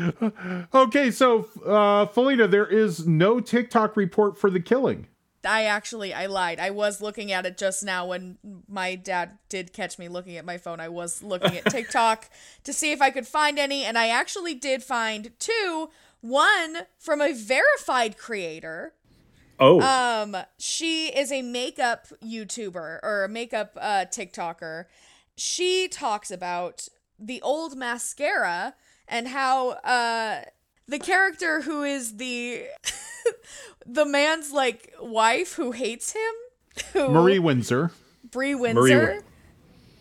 Speaker 1: Okay, so uh, Felina, there is no TikTok report for the killing.
Speaker 2: I actually I lied. I was looking at it just now when my dad did catch me looking at my phone. I was looking at TikTok to see if I could find any and I actually did find two. One from a verified creator.
Speaker 4: Oh,
Speaker 2: Um she is a makeup YouTuber or a makeup uh TikToker. She talks about the old mascara and how uh the character who is the the man's like wife who hates him who
Speaker 1: Marie Windsor.
Speaker 2: Brie Windsor
Speaker 4: Marie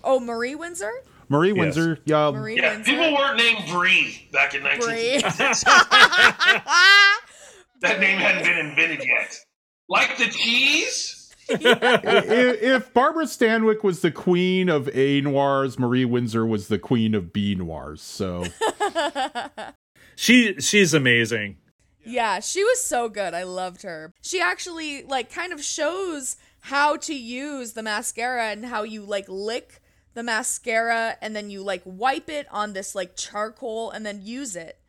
Speaker 2: oh Marie Windsor
Speaker 1: Marie
Speaker 4: Yes.
Speaker 1: Windsor. Yeah.
Speaker 2: Marie
Speaker 5: Yeah,
Speaker 2: Windsor
Speaker 5: people weren't named Brie back in
Speaker 2: Brie
Speaker 5: 1956. that name hadn't been invented yet. Like the cheese?
Speaker 1: if, if Barbara Stanwyck was the queen of A noirs, Marie Windsor was the queen of B noirs. So
Speaker 4: she she's amazing.
Speaker 2: Yeah, she was so good. I loved her. She actually like kind of shows how to use the mascara and how you like lick the mascara and then you like wipe it on this like charcoal and then use it.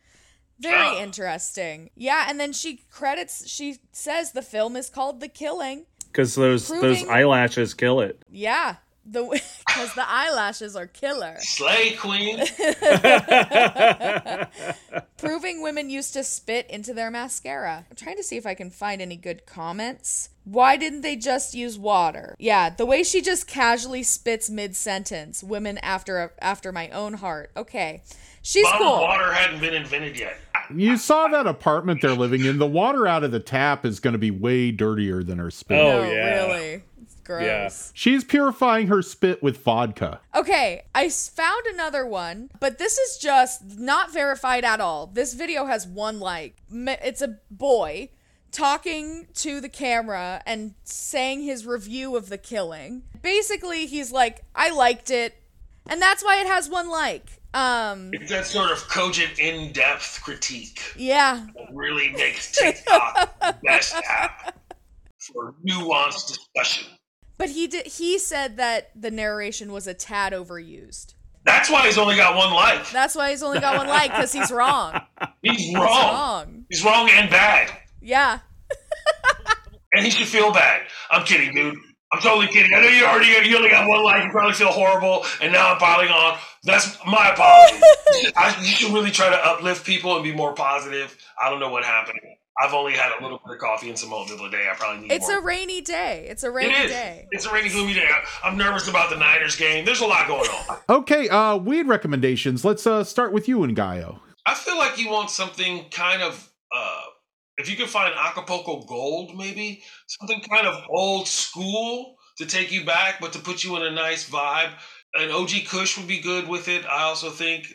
Speaker 2: Very
Speaker 5: Ah.
Speaker 2: interesting. Yeah, and then she credits she says the film is called The Killing.
Speaker 4: Because those those eyelashes kill it.
Speaker 2: Yeah, the cuz the eyelashes are killer.
Speaker 5: Slay Queen.
Speaker 2: Proving women used to spit into their mascara. I'm trying to see if I can find any good comments. Why didn't they just use water? Yeah, the way she just casually spits mid sentence. Women after after my own heart. Okay, she's
Speaker 5: Bottled
Speaker 2: cool.
Speaker 5: water hadn't been invented yet.
Speaker 1: you saw that apartment they're living in. The water out of the tap is going to be way dirtier than her spit.
Speaker 4: Oh,
Speaker 2: no,
Speaker 4: yeah.
Speaker 2: really. Gross.
Speaker 1: She's purifying her spit with vodka.
Speaker 2: Okay, I found another one, but this is just not verified at all. This video has one like. It's a boy talking to the camera and saying his review of the killing. Basically, he's like, "I liked it," and that's why it has one like. Um,
Speaker 5: It's that sort of cogent, in-depth critique
Speaker 2: yeah,
Speaker 5: that really makes TikTok the best app for nuanced discussion.
Speaker 2: but he did. He said that the narration was a tad overused.
Speaker 5: That's why he's only got one like.
Speaker 2: That's why he's only got one like because he's wrong.
Speaker 5: He's
Speaker 2: He's
Speaker 5: wrong.
Speaker 2: wrong.
Speaker 5: He's wrong and bad.
Speaker 2: Yeah.
Speaker 5: And he should feel bad. I'm kidding, dude. I'm totally kidding. I know you already you only got one like. You probably feel horrible, and now I'm piling on. That's my apology. I, you should really try to uplift people and be more positive. I don't know what happened. I've only had a little bit of coffee and some oatmeal today. I probably need
Speaker 2: It's
Speaker 5: more.
Speaker 2: a rainy day. It's a rainy
Speaker 5: It is.
Speaker 2: day.
Speaker 5: It's a rainy, gloomy day. I'm nervous about the Niners game. There's a lot going on.
Speaker 1: Okay, uh, weed recommendations. Let's uh, start with you Ngaio.
Speaker 5: I feel like you want something kind of, uh, if you can find Acapulco Gold, maybe something kind of old school to take you back, but to put you in a nice vibe. An OG Kush would be good with it. I also think.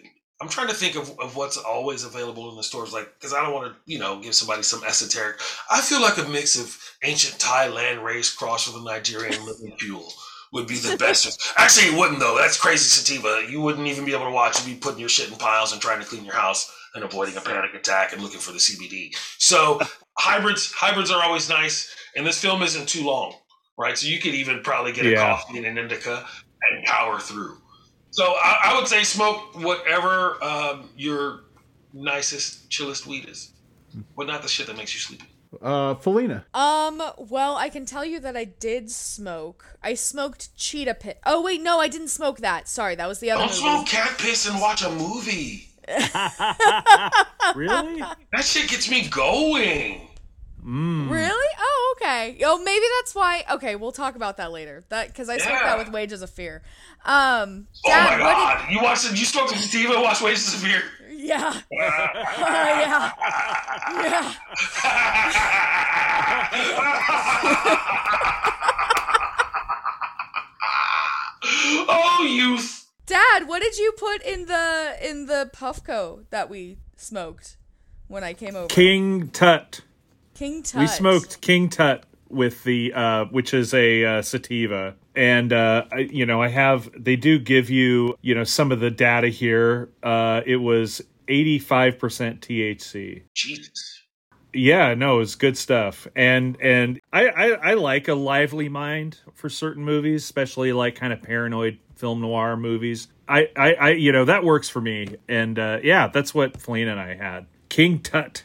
Speaker 5: I'm trying to think of, of what's always available in the stores, like because I don't want to, you know, give somebody some esoteric. I feel like a mix of ancient Thai landrace crossed with a Nigerian living fuel would be the best. Actually, it wouldn't though. That's crazy sativa. You wouldn't even be able to watch. You'd be putting your shit in piles and trying to clean your house and avoiding a panic attack and looking for the CBD. So hybrids, hybrids are always nice. And this film isn't too long, right? So you could even probably get a
Speaker 4: Yeah.
Speaker 5: coffee and an indica and power through. So I, I would say smoke whatever um, your nicest, chillest weed is, but not the shit that makes you sleepy.
Speaker 1: Uh, Felina.
Speaker 2: Um, well, I can tell you that I did smoke. I smoked cheetah pit. Oh wait, no, I didn't smoke that. Sorry, that was the other
Speaker 5: Don't
Speaker 2: movie.
Speaker 5: smoke cat piss and watch a movie.
Speaker 4: Really?
Speaker 5: That shit gets me going.
Speaker 2: Really? Oh, okay. Oh, maybe that's why. Okay, we'll talk about that later. That because I spoke that with Wages of Fear. Um,
Speaker 5: Oh
Speaker 2: Dad,
Speaker 5: my
Speaker 2: what
Speaker 5: god! You watched it? You spoke to Steve and watched Wages of Fear?
Speaker 2: Yeah. Oh, yeah. Yeah.
Speaker 5: oh, youth!
Speaker 2: Dad, what did you put in the in the Puffco that we smoked when I came over?
Speaker 4: King Tut.
Speaker 2: King Tut.
Speaker 4: We smoked King Tut with the uh, which is a uh, sativa, and uh, I, you know I have they do give you you know some of the data here. Uh, it was eighty five percent THC.
Speaker 5: Jesus.
Speaker 4: Yeah, no, it's good stuff, and and I, I I like a lively mind for certain movies, especially like kind of paranoid film noir movies. I I, I you know that works for me, and uh, yeah, that's what Felina and I had. King Tut.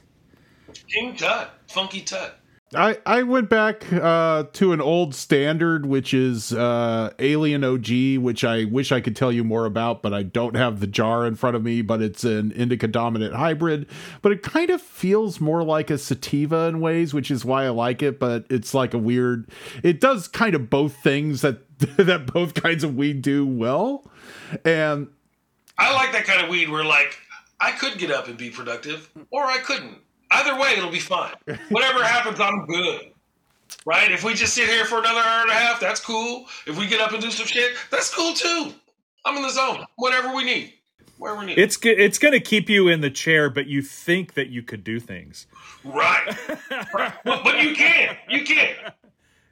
Speaker 5: King Tut. Funky Tut.
Speaker 1: I, I went back uh, to an old standard, which is uh, Alien OG, which I wish I could tell you more about, but I don't have the jar in front of me. But it's an indica dominant hybrid, but it kind of feels more like a sativa in ways, which is why I like it. But it's like a weird. It does kind of both things that that both kinds of weed do well, and
Speaker 5: I like that kind of weed where, like, I could get up and be productive, or I couldn't. Either way, it'll be fine. Whatever happens, I'm good. Right? If we just sit here for another hour and a half, that's cool. If we get up and do some shit, that's cool too. I'm in the zone. Whatever we need. Wherever we need.
Speaker 4: It's g- it's going to keep you in the chair, but you think that you could do things.
Speaker 5: right. right. But, but you can't. You can't.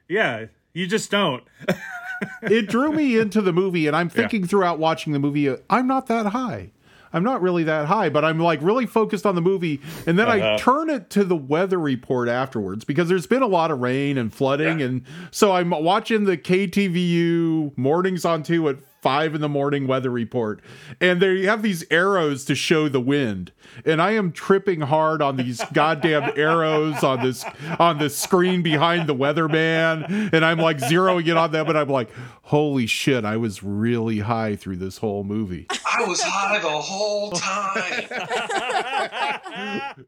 Speaker 4: Yeah, you just don't.
Speaker 1: it drew me into the movie, and I'm thinking throughout watching the movie, uh, I'm not that high. I'm not really that high, but I'm like really focused on the movie, and then I
Speaker 4: Uh-huh.
Speaker 1: turn it to the weather report afterwards because there's been a lot of rain and flooding, and so I'm watching the KTVU mornings on two at five in the morning weather report, and they have these arrows to show the wind, and I am tripping hard on these goddamn arrows on this on the screen behind the weatherman, and I'm like zeroing in on them, and I'm like, holy shit, I was really high through this whole movie.
Speaker 5: I was high the whole time.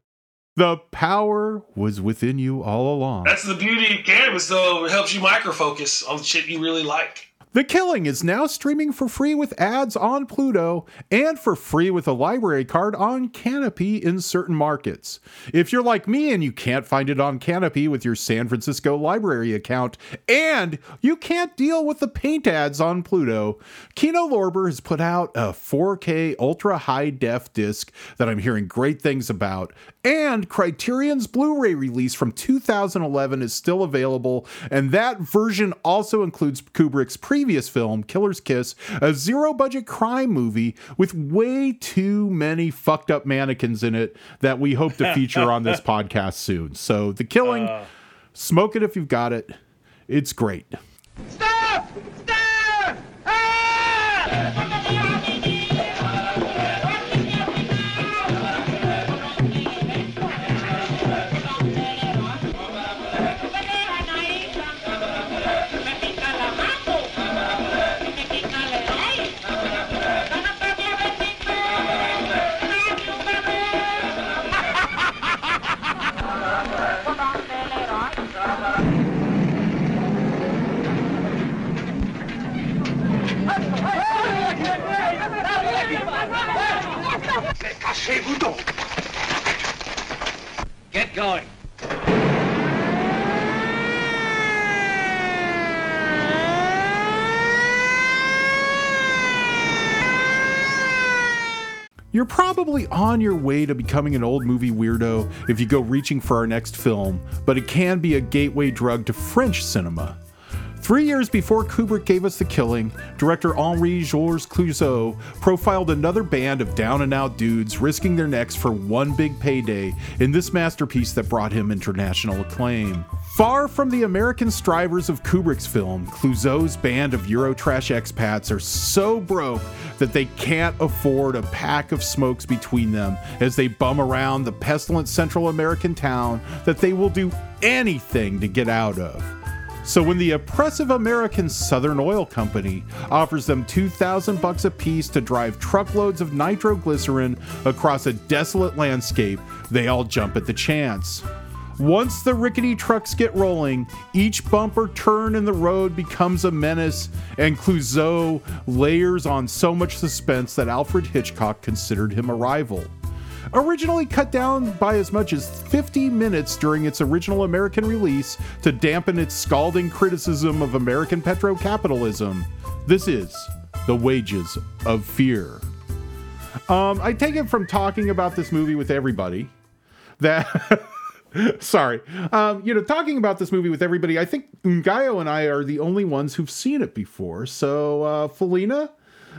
Speaker 1: The power was within you all along.
Speaker 5: That's the beauty of cannabis, though. It helps you microfocus on shit you really like.
Speaker 1: The Killing is now streaming for free with ads on Pluto and for free with a library card on Kanopy in certain markets. If you're like me and you can't find it on Kanopy with your San Francisco library account and you can't deal with the paint ads on Pluto, Kino Lorber has put out a 4K ultra high def disc that I'm hearing great things about. And Criterion's Blu ray release from 2011 is still available, and that version also includes Kubrick's previous film, Killer's Kiss, a zero budget crime movie with way too many fucked up mannequins in it that we hope to feature on this podcast soon. So, The Killing, uh. smoke it if you've got it. It's great.
Speaker 3: Stop! Stop!
Speaker 10: Cachez-vous going.
Speaker 1: You're probably on your way to becoming an old movie weirdo if you go reaching for our next film, but it can be a gateway drug to French cinema. Three years before Kubrick gave us The Killing, director Henri Georges Clouzot profiled another band of down and out dudes risking their necks for one big payday in this masterpiece that brought him international acclaim. Far from the American strivers of Kubrick's film, Clouzot's band of Eurotrash expats are so broke that they can't afford a pack of smokes between them as they bum around the pestilent Central American town that they will do anything to get out of. So when the oppressive American Southern Oil Company offers them 2000 bucks a piece to drive truckloads of nitroglycerin across a desolate landscape, they all jump at the chance. Once the rickety trucks get rolling, each bump or turn in the road becomes a menace, and Clouzot layers on so much suspense that Alfred Hitchcock considered him a rival. Originally cut down by as much as 50 minutes during its original American release to dampen its scalding criticism of American petrocapitalism, this is The Wages of Fear. Um, I take it from talking about this movie with everybody that. Sorry. Um, you know, talking about this movie with everybody, I think Ngaio and I are the only ones who've seen it before. So, uh, Felina,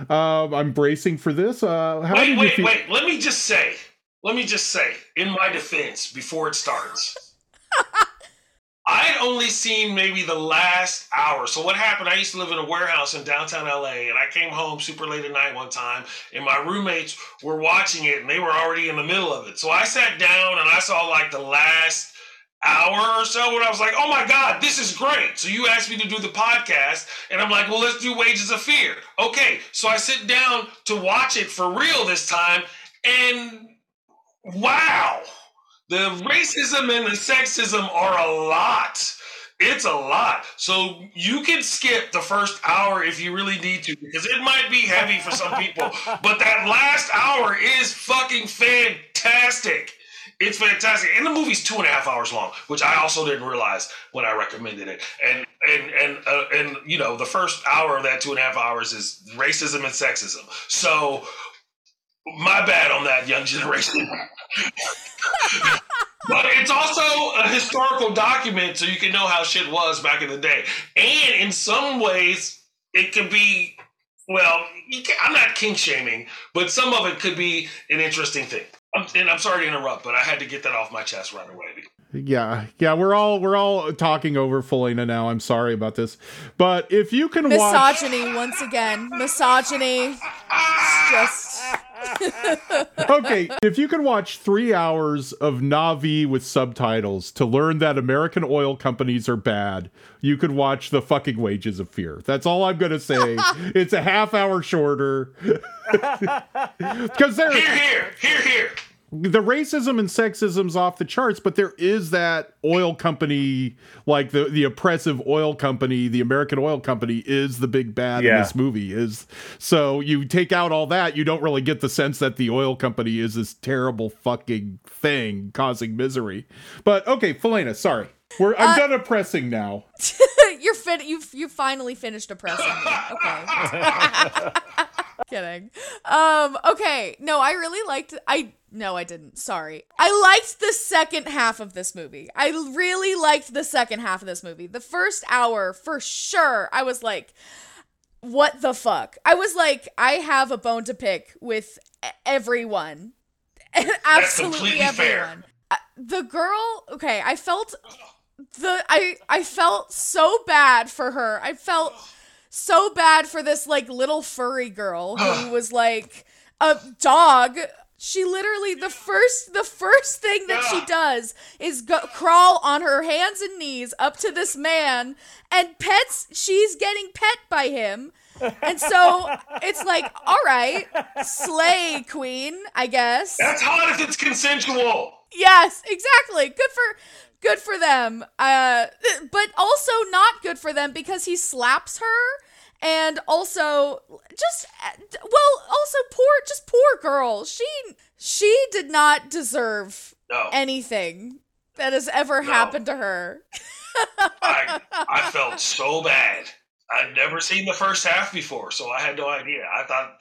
Speaker 1: uh, I'm bracing for this. Uh, how
Speaker 5: wait,
Speaker 1: did
Speaker 5: wait,
Speaker 1: feel?
Speaker 5: wait. Let me just say, let me just say, in my defense, before it starts, I had only seen maybe the last hour. So what happened? I used to live in a warehouse in downtown LA, and I came home super late at night one time, and my roommates were watching it, and they were already in the middle of it. So I sat down and I saw like the last hour or so when I was like, oh my God, this is great. So you asked me to do the podcast, and I'm like, well, let's do Wages of Fear. Okay, so I sit down to watch it for real this time, and wow, the racism and the sexism are a lot. It's a lot. So you can skip the first hour if you really need to, because it might be heavy for some people. But that last hour is fucking fantastic. It's fantastic, and the movie's two and a half hours long, which I also didn't realize when I recommended it. And and and uh, and you know, the first hour of that two and a half hours is racism and sexism. So my bad on that, young generation. but it's also a historical document, so you can know how shit was back in the day. And in some ways, it could be well. You can, I'm not kink shaming, but some of it could be an interesting thing. I'm, and I'm sorry to interrupt, but I had to get that off my chest right away.
Speaker 1: Yeah, yeah, we're all we're all talking over Felina now. I'm sorry about this, but if you can watch,
Speaker 2: Misogyny once again. Misogyny. It's just.
Speaker 1: okay, if you can watch three hours of Na'vi with subtitles to learn that American oil companies are bad, you could watch the fucking Wages of Fear. That's all I'm gonna say. it's a half hour shorter because there.
Speaker 5: Here, here, here, here.
Speaker 1: The racism and sexism's off the charts, but there is that oil company, like the the oppressive oil company, the American oil company is the big bad in this movie. Is so you take out all that, you don't really get the sense that the oil company is this terrible fucking thing causing misery. But okay, Felina, sorry. We're I'm uh, done oppressing now.
Speaker 2: You're fin- you you finally finished oppressing me. Okay. Kidding. Um okay. No, I really liked I no, I didn't. Sorry. I liked the second half of this movie. I really liked the second half of this movie. The first hour, for sure, I was like what the fuck? I was like I have a bone to pick with everyone. Absolutely
Speaker 5: completely fair.
Speaker 2: everyone. Uh, The girl, okay, I felt the I I felt so bad for her. I felt so bad for this like little furry girl who was like a dog. She literally the first the first thing that she does is go, crawl on her hands and knees up to this man and pets she's getting pet by him. And so it's like, all right, slay queen, I guess.
Speaker 5: That's hot if it's consensual.
Speaker 2: Yes, exactly. Good for good for them. Uh but also not good for them because he slaps her and also just well, also poor just poor girl. She she did not deserve
Speaker 5: No.
Speaker 2: anything that has ever happened to her.
Speaker 5: I, I felt so bad. I'd never seen the first half before, so I had no idea. I thought,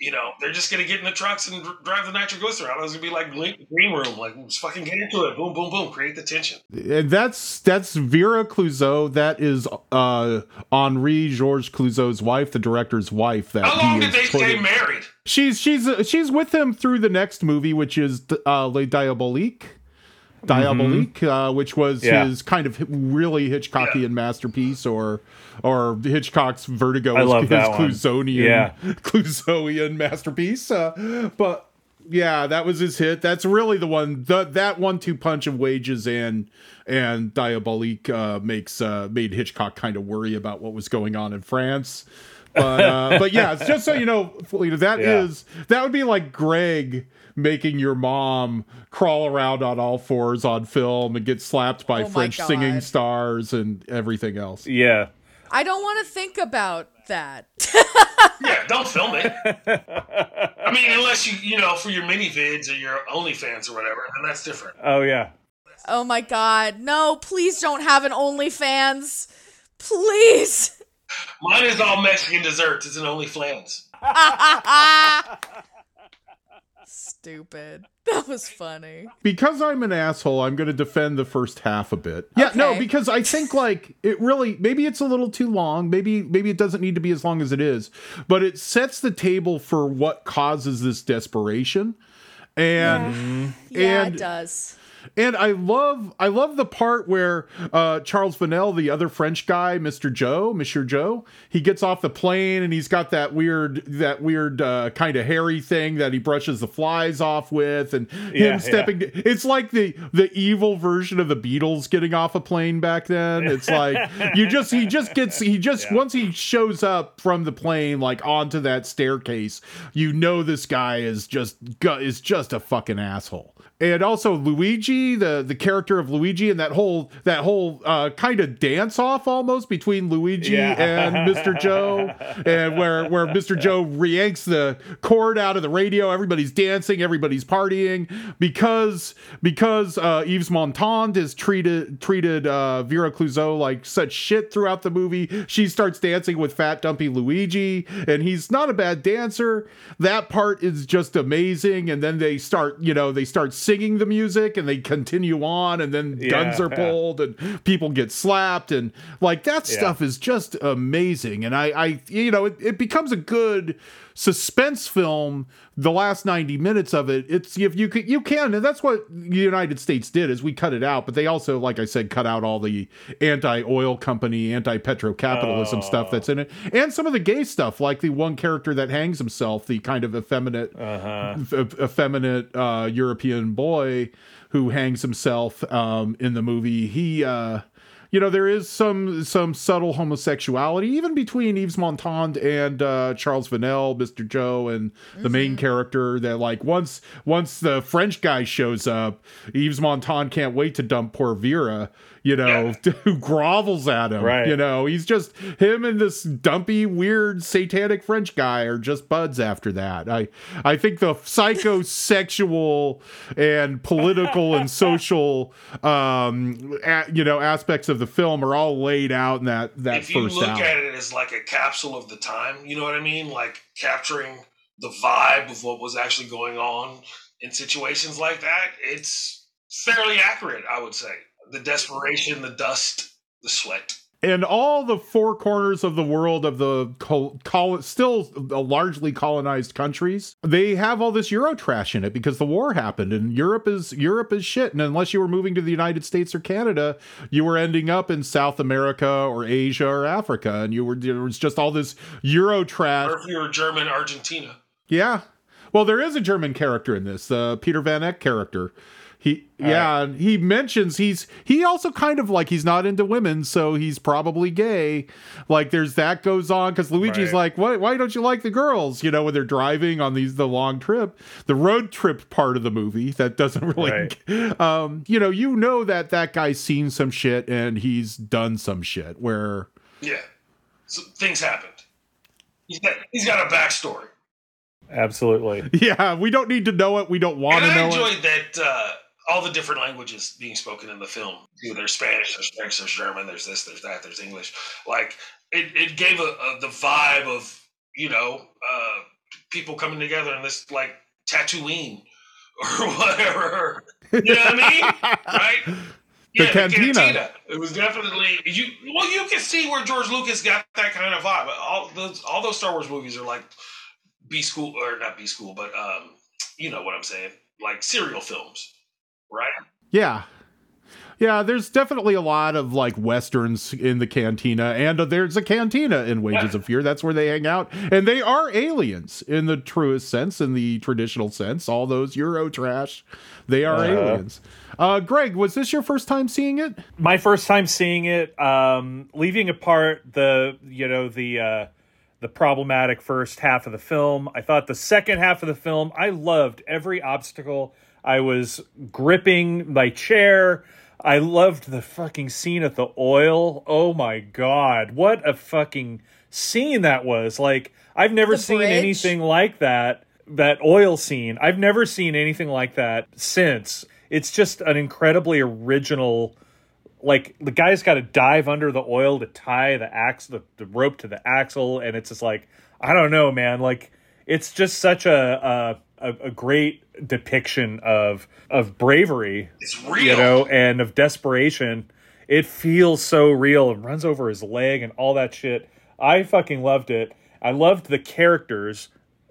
Speaker 5: you know, they're just gonna get in the trucks and dr- drive the nitroglycerin. I was gonna be like Green Room, like just fucking get into it, boom, boom, boom, create the tension.
Speaker 1: And that's that's Vera Clouzot. That is uh Henri Georges Clouzot's wife, the director's wife. That
Speaker 5: How long
Speaker 1: he
Speaker 5: did they
Speaker 1: is
Speaker 5: stay married?
Speaker 1: She's she's uh, she's with him through the next movie, which is uh, Les Diaboliques. Diabolique, uh, which was
Speaker 4: Yeah.
Speaker 1: his kind of really Hitchcockian masterpiece, or or Hitchcock's Vertigo,
Speaker 4: I love
Speaker 1: his
Speaker 4: that.
Speaker 1: Clouzotian,
Speaker 4: Yeah.
Speaker 1: Clouzotian masterpiece. Uh, but yeah, that was his hit. That's really the one. The, that one-two punch of Wages and and Diabolique uh, makes uh, made Hitchcock kind of worry about what was going on in France. But uh, but yeah, just so you know, Felina, that is
Speaker 4: Yeah.
Speaker 1: that would be like Greg making your mom crawl around on all fours on film and get slapped by
Speaker 2: Oh
Speaker 1: French singing stars and everything else.
Speaker 4: Yeah.
Speaker 2: I don't want to think about that.
Speaker 5: Yeah, don't film it. I mean, unless you, you know, for your mini vids or your OnlyFans or whatever, then that's different.
Speaker 4: Oh yeah.
Speaker 2: Oh my god. No, please don't have an OnlyFans. Please.
Speaker 5: Mine is all Mexican desserts. It's an OnlyFans.
Speaker 2: Stupid. That was funny.
Speaker 1: because I'm an asshole, I'm going to defend the first half a bit. Yeah, no, because I think like it really maybe it's a little too long. Maybe maybe it doesn't need to be as long as it is, but it sets the table for what causes this desperation. And
Speaker 2: Yeah,
Speaker 1: and
Speaker 2: it does.
Speaker 1: And I love I love the part where uh, Charles Vanel, the other French guy, Mr. Joe, Monsieur Joe, he gets off the plane and he's got that weird that weird uh, kind of hairy thing that he brushes the flies off with, and
Speaker 4: Yeah,
Speaker 1: him stepping. It's like the the evil version of the Beatles getting off a plane back then. It's like you just he just gets he just once he shows up from the plane like onto that staircase, you know this guy is just is just a fucking asshole. And also Luigi, the the character of Luigi, and that whole that whole uh, kind of dance off almost between Luigi
Speaker 4: Yeah.
Speaker 1: and Mr. Joe, and where where Mr. Joe reyanks the cord out of the radio. Everybody's dancing, everybody's partying because because uh, Yves Montand is treated treated uh, Vera Clouzot like such shit throughout the movie. She starts dancing with Fat Dumpy Luigi, and he's not a bad dancer. That part is just amazing. And then they start, you know, they start singing the music, and they continue on, and then guns are pulled, and people get slapped, and like that
Speaker 4: Yeah.
Speaker 1: stuff is just amazing. And I, I, you know, it, it becomes a good suspense film the last 90 minutes of it it's if you can you can and that's what the united states did is we cut it out but they also like i said cut out all the anti-oil company anti-petrocapitalism stuff that's in it and some of the gay stuff like the one character that hangs himself the kind of effeminate eff- effeminate uh, european boy who hangs himself um, in the movie. He uh you know, there is some some subtle homosexuality even between Yves Montand and uh, Charles Vanel, Mr. Joe, and the main character. That like once once the French guy shows up, Yves Montand can't wait to dump poor Vera. You know, who grovels at him.
Speaker 4: Right.
Speaker 1: You know, he's just him and this dumpy, weird, satanic French guy are just buds after that. I I think the psychosexual and political and social, um, you know, aspects of the film are all laid out in that that
Speaker 5: if you look
Speaker 1: hour.
Speaker 5: at it as like a capsule of the time, you know what I mean? Like capturing the vibe of what was actually going on in situations like that, it's fairly accurate, I would say. The desperation, the dust, the sweat.
Speaker 1: and all the four corners of the world of the col- col- still largely colonized countries they have all this euro trash in it because the war happened and europe is europe is shit and unless you were moving to the united states or canada you were ending up in south america or asia or africa and you were there was just all this euro trash
Speaker 5: Or if you were German, Argentina.
Speaker 1: yeah. Well, there is a German character in this, the Peter Van Eyck character. He yeah, and he mentions he's he also kind of like he's not into women, so he's probably gay. Like there's that goes on because Luigi's
Speaker 4: Right.
Speaker 1: like, why why don't you like the girls? You know, when they're driving on these the long trip, the road trip part of the movie that doesn't really, um, you know, you know that that guy's seen some shit and he's done some shit where
Speaker 5: Yeah. So things happened. He's got, he's got a backstory.
Speaker 4: Absolutely.
Speaker 1: yeah, we don't need to know it. We don't want
Speaker 5: and
Speaker 1: to
Speaker 5: I
Speaker 1: know it.
Speaker 5: enjoyed that uh, all the different languages being spoken in the film. There's Spanish, there's French, there's German, there's this, there's that, there's English. Like it, it gave a, a the vibe of you know uh, people coming together in this like Tatooine or whatever. You know what I mean? Right?
Speaker 1: The cantina.
Speaker 5: It was definitely you. Well, you can see where George Lucas got that kind of vibe. All those, all those Star Wars movies are like B school or not B school, but um, you know what I'm saying, like serial films, right?
Speaker 1: Yeah. Yeah, there's definitely a lot of like westerns in the cantina, and uh, there's a cantina in Wages of Fear. That's where they hang out, and they are aliens in the truest sense, in the traditional sense. All those Euro trash, they are
Speaker 4: Uh-huh.
Speaker 1: aliens. Uh, Greg, was this your first time seeing it?
Speaker 4: my first time seeing it um leaving apart the you know the uh the problematic first half of the film i thought the second half of the film i loved every obstacle i was gripping my chair. I loved the fucking scene at the oil. Oh my god. What a fucking scene that was. Like i've never
Speaker 2: The
Speaker 4: seen
Speaker 2: bridge?
Speaker 4: anything like that that oil scene. I've never seen anything like that since. It's just an incredibly original like the guy's got to dive under the oil to tie the axe the, the rope to the axle and it's just like i don't know man. Like it's just such a a, a great depiction of of bravery
Speaker 5: It's real.
Speaker 4: you know and of desperation. It feels so real. And runs over his leg and all that shit. I fucking loved it. I loved the characters.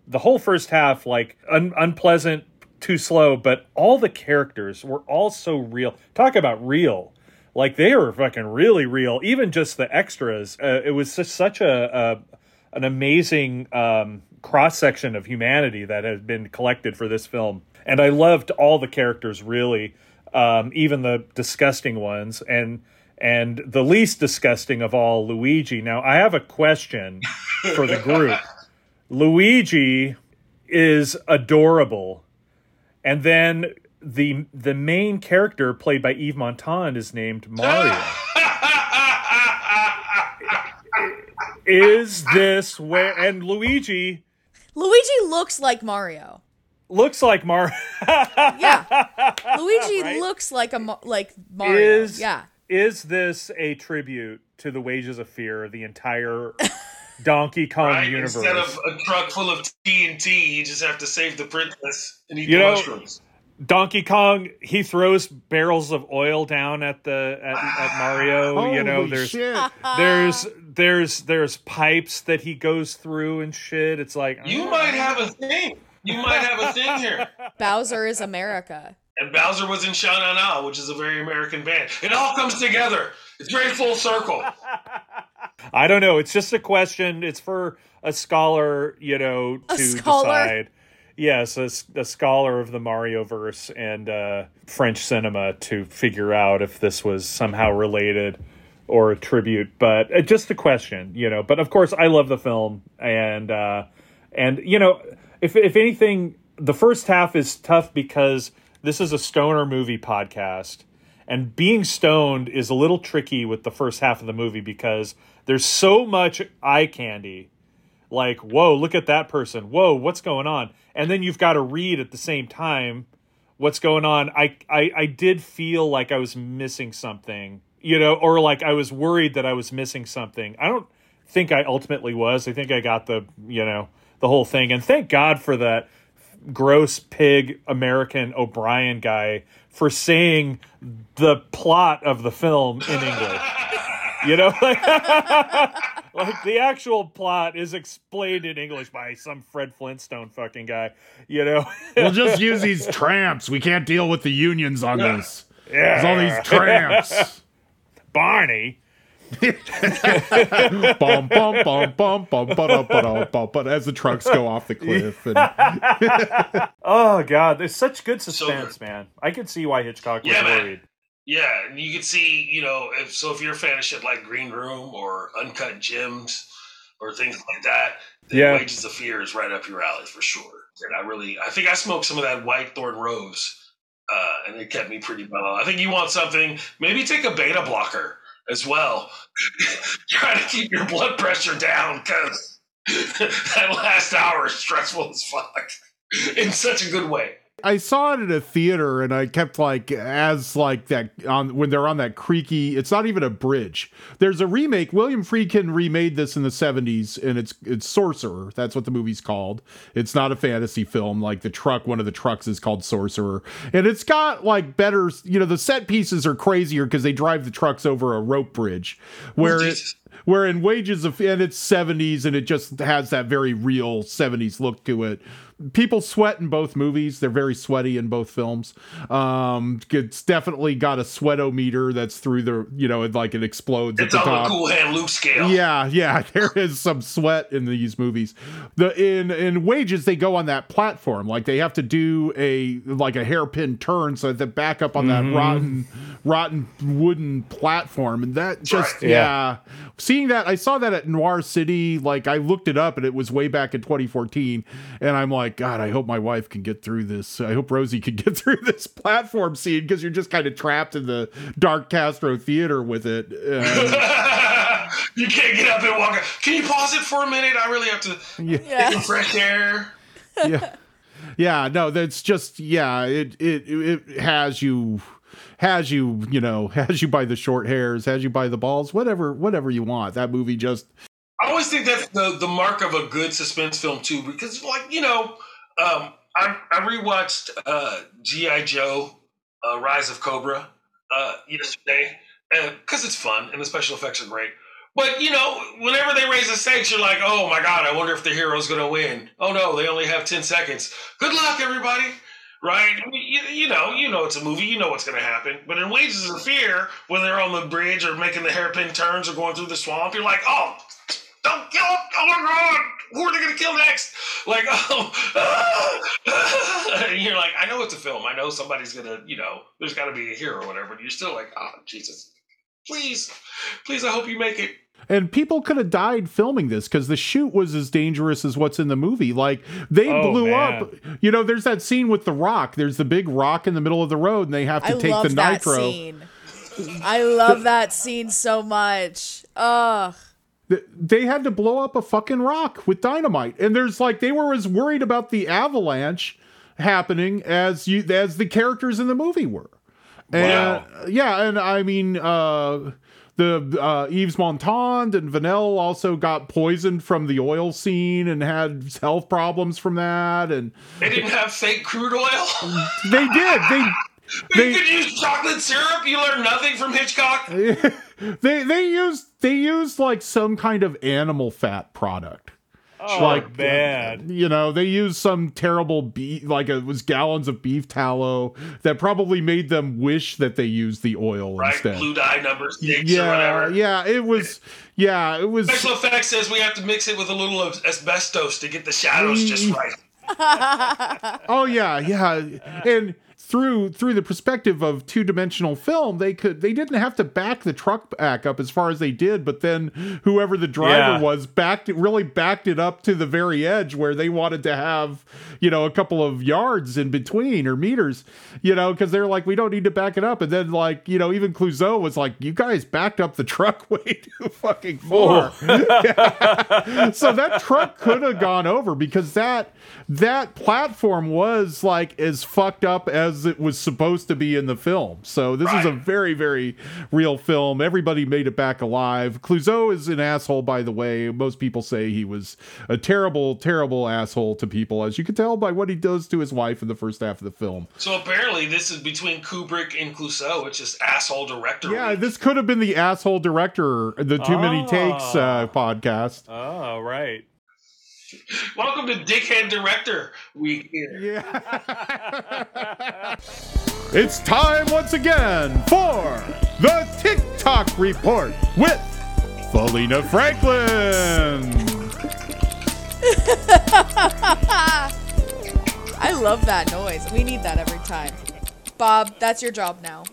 Speaker 4: The whole first half like un- unpleasant too slow but all the characters were all so real. Talk about real. Like they were fucking really real. Even just the extras uh, it was just such a, a an amazing um, cross section of humanity that has been collected for this film. And i loved all the characters really um, even the disgusting ones and and the least disgusting of all luigi. Now i have a question for the group. Luigi is adorable. And then the the main character played by Yves Montand is named Mario. is this where and Luigi
Speaker 2: Luigi looks like Mario.
Speaker 4: looks like Mario?
Speaker 2: Yeah. Luigi
Speaker 4: Right?
Speaker 2: looks like a Ma- like Mario.
Speaker 4: Is
Speaker 2: yeah.
Speaker 4: is this a tribute to the Wages of Fear, the entire Donkey Kong
Speaker 5: Right?
Speaker 4: universe?
Speaker 5: Instead of a truck full of TNT, you just have to save the princess and eat
Speaker 4: You
Speaker 5: the
Speaker 4: know-
Speaker 5: mushrooms.
Speaker 4: Donkey Kong, he throws barrels of oil down at the at, at Mario. you know, there's
Speaker 1: shit.
Speaker 4: there's there's there's pipes that he goes through and shit. It's like
Speaker 5: You ah. might have a thing. You might have a thing here.
Speaker 2: Bowser is America.
Speaker 5: And Bowser was in Sha Na Na, which is a very American band. It all comes together. It's very full circle.
Speaker 4: I don't know. It's just a question. It's for a scholar, you know, to
Speaker 2: scholar?
Speaker 4: decide. Yes, a scholar of the Mario verse and uh, French cinema to figure out if this was somehow related. or a tribute, but uh, just a question, you know. But of course, I love the film, and uh, and you know, if if anything, the first half is tough because this is a stoner movie podcast, and being stoned is a little tricky with the first half of the movie because there's so much eye candy like whoa look at that person. Whoa what's going on? And then you've got to read at the same time what's going on? I, I i did feel like i was missing something you know or like i was worried that i was missing something. I don't think i ultimately was. I think i got the you know the whole thing. And thank god for that gross pig american o'brien guy for saying the plot of the film in english. You know like, like the actual plot is explained in english by some fred flintstone fucking guy you know
Speaker 1: We'll just use these tramps. We can't deal with the unions on this.
Speaker 4: yeah
Speaker 1: There's all these tramps.
Speaker 4: barney
Speaker 1: bum, bum, bum, bum, bum, ba-da, ba-da, bum, but as the trucks go off the cliff. And,
Speaker 4: oh god there's such good
Speaker 5: So
Speaker 4: suspense man i could see why hitchcock was
Speaker 5: Yeah, man. Yeah, and you can see, you know, if so, if you're a fan of shit like Green Room or Uncut Gems or things like that, then
Speaker 4: Yeah.
Speaker 5: Wages of Fear is right up your alley for sure. And I really, I think I smoked some of that White Thorn Rose, uh, and it kept me pretty mellow. I think you want something, maybe take a beta blocker as well. Try to keep your blood pressure down because that last hour is stressful as fuck in such a good way.
Speaker 1: I saw it at a theater and I kept like as like that on when they're on that creaky it's not even a bridge. There's a remake. William Friedkin remade this in the 70s and it's it's Sorcerer. That's what the movie's called. It's not a fantasy film like the truck one of the trucks is called Sorcerer. And it's got like better, you know, the set pieces are crazier because they drive the trucks over a rope bridge oh, where it where in wages of and it's 70s and it just has that very real 70s look to it people sweat in both movies they're very sweaty in both films um it's definitely got a sweatometer that's through the you know it like it explodes
Speaker 5: It's
Speaker 1: at the
Speaker 5: on
Speaker 1: top
Speaker 5: the cool hand Luke scale.
Speaker 1: yeah, yeah, there is some sweat in these movies. The in in wages they go on that platform, like they have to do a like a hairpin turn so that they back up on that rotten rotten wooden platform, and that just
Speaker 5: right.
Speaker 1: yeah. Seeing that, I saw that at Noir City. Like I looked it up, and it was way back in 2014, and I'm like, God, I hope my wife can get through this. I hope Rosie can get through this platform scene because you're just kind of trapped in the dark Castro theater with it. And-
Speaker 5: you can't get up and walk. Can you pause it for a minute? I really have to
Speaker 1: yeah.
Speaker 5: get some fresh air.
Speaker 1: yeah yeah no that's just yeah it, it it has you has you you know has you by the short hairs has you by the balls whatever whatever you want that movie just
Speaker 5: I always think that's the the mark of a good suspense film too, because like you know, um, I I rewatched uh, GI Joe, uh, Rise of Cobra uh, yesterday because it's fun and the special effects are great. But you know, whenever they raise the stakes, you're like, oh my god, I wonder if the hero's going to win. Oh no, they only have ten seconds. Good luck, everybody. Right? I mean, you, you know, you know it's a movie. You know what's going to happen. But in Wages of Fear, when they're on the bridge or making the hairpin turns or going through the swamp, you're like, oh, don't kill him. Oh my god, who are they going to kill next? Like, oh, and you're like, I know it's a film. I know somebody's going to, you know, there's got to be a hero or whatever. But you're still like, oh Jesus, please, please, I hope you make it.
Speaker 1: and people could have died filming this because the shoot was as dangerous as what's in the movie like they
Speaker 4: Oh,
Speaker 1: blew
Speaker 4: man.
Speaker 1: up you know there's that scene with the rock there's the big rock in the middle of the road and they have to
Speaker 2: I
Speaker 1: take
Speaker 2: love
Speaker 1: the
Speaker 2: that
Speaker 1: nitro
Speaker 2: scene. I love that scene so much. Ugh.
Speaker 1: Th- they had to blow up a fucking rock with dynamite and there's like they were as worried about the avalanche happening as you as the characters in the movie were and yeah and i mean uh the uh Yves Montand and Vanel also got poisoned from the oil scene and had health problems from that and
Speaker 5: They didn't have fake crude oil.
Speaker 1: they did they
Speaker 5: they could use chocolate syrup. You learn nothing from Hitchcock.
Speaker 1: they they used they used like some kind of animal fat product
Speaker 4: oh
Speaker 1: like
Speaker 4: man
Speaker 1: you know they used some terrible beef like it was gallons of beef tallow that probably made them wish that they used the oil
Speaker 5: Right?
Speaker 1: instead
Speaker 5: Blue dye number six or
Speaker 1: yeah
Speaker 5: whatever.
Speaker 1: yeah it was yeah it was
Speaker 5: Special effects says we have to mix it with a little of asbestos to get the shadows just
Speaker 1: Mm.
Speaker 5: right.
Speaker 1: oh yeah yeah and through through the perspective of two dimensional film, they could they didn't have to back the truck back up as far as they did, but then whoever the driver
Speaker 4: Yeah.
Speaker 1: was backed it really backed it up to the very edge where they wanted to have you know a couple of yards in between or meters, you know, because they're like we don't need to back it up, and then like you know even Clouzot was like you guys backed up the truck way too fucking far. so that truck could have gone over because that that platform was like as fucked up as it was supposed to be in the film. So this is a very very real film. Everybody made it back alive. Clouzot is an asshole, by the way. Most people say he was a terrible, terrible asshole to people, as you can tell by what he does to his wife in the first half of the film.
Speaker 5: So apparently, this is between Kubrick and Clouzot. It's just asshole director.
Speaker 1: Yeah, this could have been the asshole director, the Too Many Takes uh, podcast.
Speaker 4: Oh, right.
Speaker 5: Welcome to Dickhead Director Week. Here.
Speaker 1: It's time once again for the TikTok Report with Felina Franklin.
Speaker 2: I love that noise. We need that every time. Bob, that's your job now.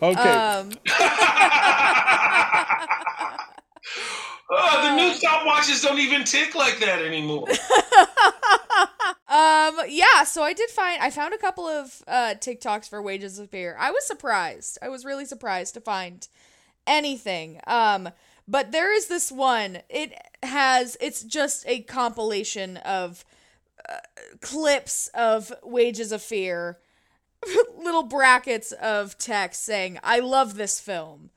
Speaker 1: Okay.
Speaker 2: Um,
Speaker 5: Oh, the new stopwatches don't even tick like that anymore.
Speaker 2: um, yeah, so I did find I found a couple of uh TikToks for wages of fear. I was surprised. I was really surprised to find anything. Um, but there is this one. It has it's just a compilation of uh, clips of wages of fear, little brackets of text saying, "I love this film."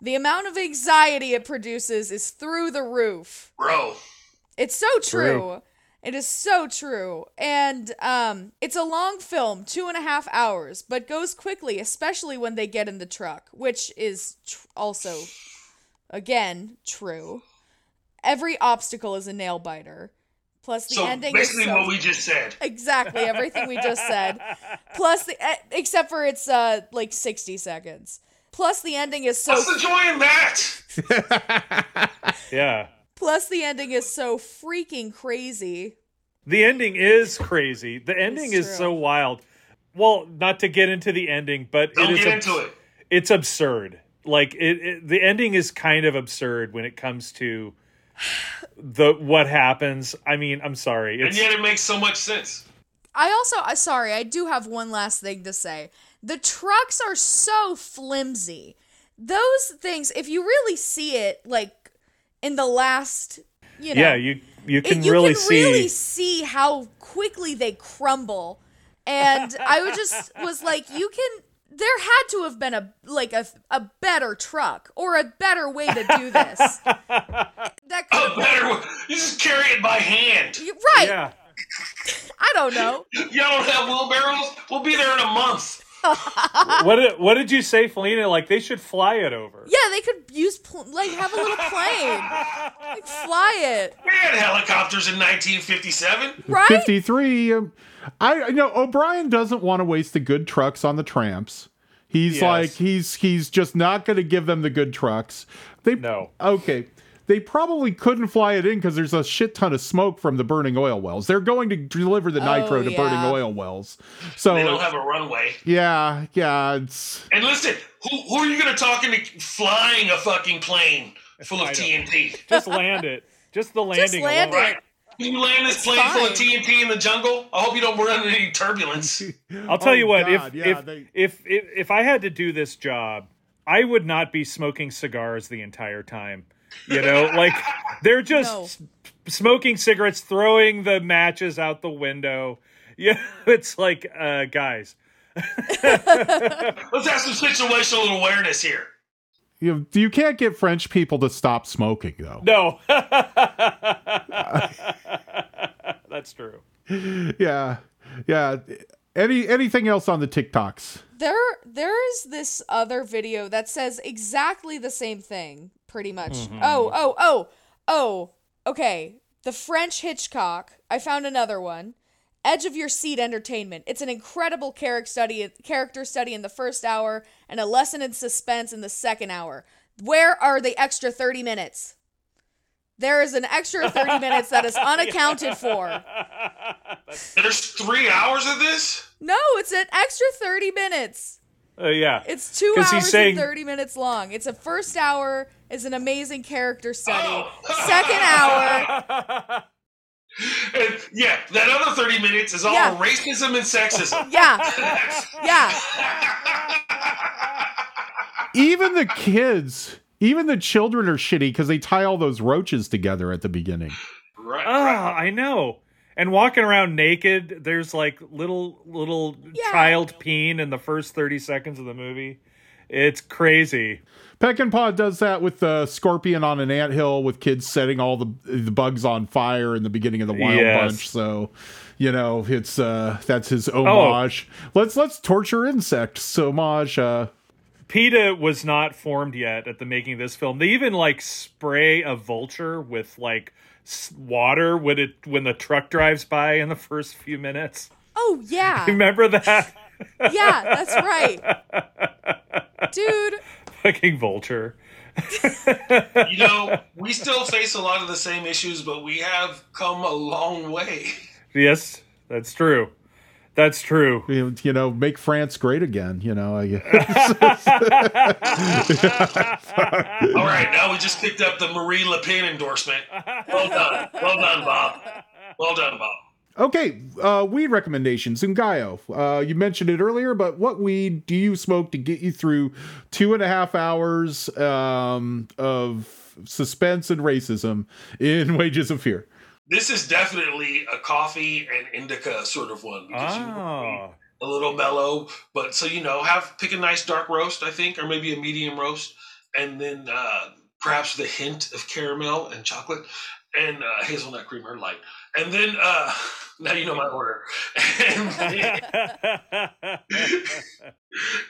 Speaker 2: The amount of anxiety it produces is through the roof.
Speaker 5: Bro.
Speaker 2: It's so true. It is so true. And um, it's a long film, two and a half hours, but goes quickly, especially when they get in the truck, which is tr- also, again, true. Every obstacle is a nail biter. Plus, the
Speaker 5: So
Speaker 2: ending is
Speaker 5: basically
Speaker 2: so
Speaker 5: what we just said.
Speaker 2: exactly everything we just said. Plus, the except for it's uh like sixty seconds. Plus, the ending is so.
Speaker 5: What's the joy in that?
Speaker 4: Yeah.
Speaker 2: Plus, the ending is so freaking crazy.
Speaker 4: The ending is crazy. The ending is so wild. Well, not to get into the ending, but
Speaker 5: Don't
Speaker 4: it is
Speaker 5: get
Speaker 4: abs-
Speaker 5: into it.
Speaker 4: It's absurd. Like it, it, the ending is kind of absurd when it comes to the what happens. I mean, I'm sorry.
Speaker 5: And yet it makes so much sense.
Speaker 2: I also, sorry, I do have one last thing to say. The trucks are so flimsy. Those things, if you really see it, like in the last, you know,
Speaker 4: yeah. You you
Speaker 2: it-
Speaker 4: can
Speaker 2: you
Speaker 4: really
Speaker 2: can
Speaker 4: see.
Speaker 2: really see how quickly they crumble. And I was just was like, you can. There had to have been a like a a better truck or a better way to do this. that could
Speaker 5: A better. You just carry it by hand.
Speaker 2: You- right.
Speaker 4: Yeah.
Speaker 2: I don't know.
Speaker 5: Y'all don't have wheelbarrows? We'll be there in a month.
Speaker 4: What did what did you say, Felina? Like they should fly it over.
Speaker 2: Yeah, they could use pl- like have a little plane, like fly it.
Speaker 5: We had helicopters in 1957.
Speaker 2: Right?
Speaker 1: 53. Um, I you know O'Brien doesn't want to waste the good trucks on the tramps. He's
Speaker 4: Yes.
Speaker 1: like he's he's just not going to give them the good trucks. They
Speaker 4: No.
Speaker 1: Okay. They probably couldn't fly it in because there's a shit ton of smoke from the burning oil wells. They're going to deliver the oh, nitro
Speaker 2: Oh,
Speaker 1: to
Speaker 2: yeah.
Speaker 1: burning oil wells. So
Speaker 5: They don't have a runway.
Speaker 1: yeah, yeah, it's
Speaker 5: And listen, who, who are you going to talk into flying a fucking plane full of
Speaker 4: I know.
Speaker 5: TNT?
Speaker 4: Just land it. Just the landing.
Speaker 2: Just land
Speaker 4: alone.
Speaker 2: it.
Speaker 5: Can you land this
Speaker 2: It's
Speaker 5: plane full of
Speaker 2: fine.
Speaker 5: TNT in the jungle? I hope you don't run into any turbulence.
Speaker 4: I'll tell
Speaker 1: Oh,
Speaker 4: you what.
Speaker 1: God,
Speaker 4: if,
Speaker 1: yeah,
Speaker 4: if,
Speaker 1: they-
Speaker 4: if if if I had to do this job, I would not be smoking cigars the entire time. You know, like they're just
Speaker 2: No.
Speaker 4: smoking cigarettes, throwing the matches out the window. Yeah, it's like, uh, guys,
Speaker 5: Let's have some situational awareness here.
Speaker 1: you you can't get French people to stop smoking though.
Speaker 4: no. That's true.
Speaker 1: Yeah, yeah. Any anything else on the TikToks?
Speaker 2: There, there is this other video that says exactly the same thing, pretty much.
Speaker 4: Mm-hmm.
Speaker 2: Oh, oh, oh, oh. Okay, the French Hitchcock. I found another one. Edge of Your Seat Entertainment. It's an incredible character study, character study in the first hour, and a lesson in suspense in the second hour. Where are the extra thirty minutes? There is an extra 30 minutes that is unaccounted for.
Speaker 5: There's three hours of this?
Speaker 2: No, it's an extra 30 minutes.
Speaker 4: Uh, yeah.
Speaker 2: It's two hours
Speaker 4: saying-
Speaker 2: and 30 minutes long. It's a first hour is an amazing character study. Second hour,
Speaker 5: And yeah, that other 30 minutes is all
Speaker 2: Yeah.
Speaker 5: racism and sexism.
Speaker 2: yeah. Yeah.
Speaker 1: Even the kids, even the children are shitty because they tie all those roaches together at the beginning.
Speaker 5: Right.
Speaker 4: Ah, I know. And walking around naked, there's like little little
Speaker 2: Yeah.
Speaker 4: child peen in the first 30 seconds of the movie. It's crazy.
Speaker 1: Peckinpah does that with the scorpion on an anthill with kids setting all the the bugs on fire in the beginning of the Wild
Speaker 4: Yes.
Speaker 1: Bunch. So, you know, it's uh that's his homage. Let's let's torture insects homage. Uh,
Speaker 4: PETA was not formed yet at the making of this film. They even like spray a vulture with like water when it when the truck drives by in the first few minutes.
Speaker 2: Oh, yeah.
Speaker 4: Remember that?
Speaker 2: Yeah, that's right. Dude,
Speaker 4: Fucking vulture.
Speaker 5: You know, we still face a lot of the same issues, but we have come a long way.
Speaker 4: Yes, that's true. That's true.
Speaker 1: you you know, make France great again. You know, I guess.
Speaker 5: All right, now we just picked up the Marie Le Pen endorsement. Well done. Well done, Bob. Well done, Bob.
Speaker 1: Okay, uh, weed recommendations. Ngaio, uh, you mentioned it earlier, but what weed do you smoke to get you through two and a half hours um, of suspense and racism in Wages of Fear?
Speaker 5: This is definitely a coffee and indica sort of one because you
Speaker 4: Oh.
Speaker 5: a little mellow, but so you know, have pick a nice dark roast, I think, or maybe a medium roast, and then uh, perhaps the hint of caramel and chocolate and uh, hazelnut cream or light, and then uh, now you know my order, and then,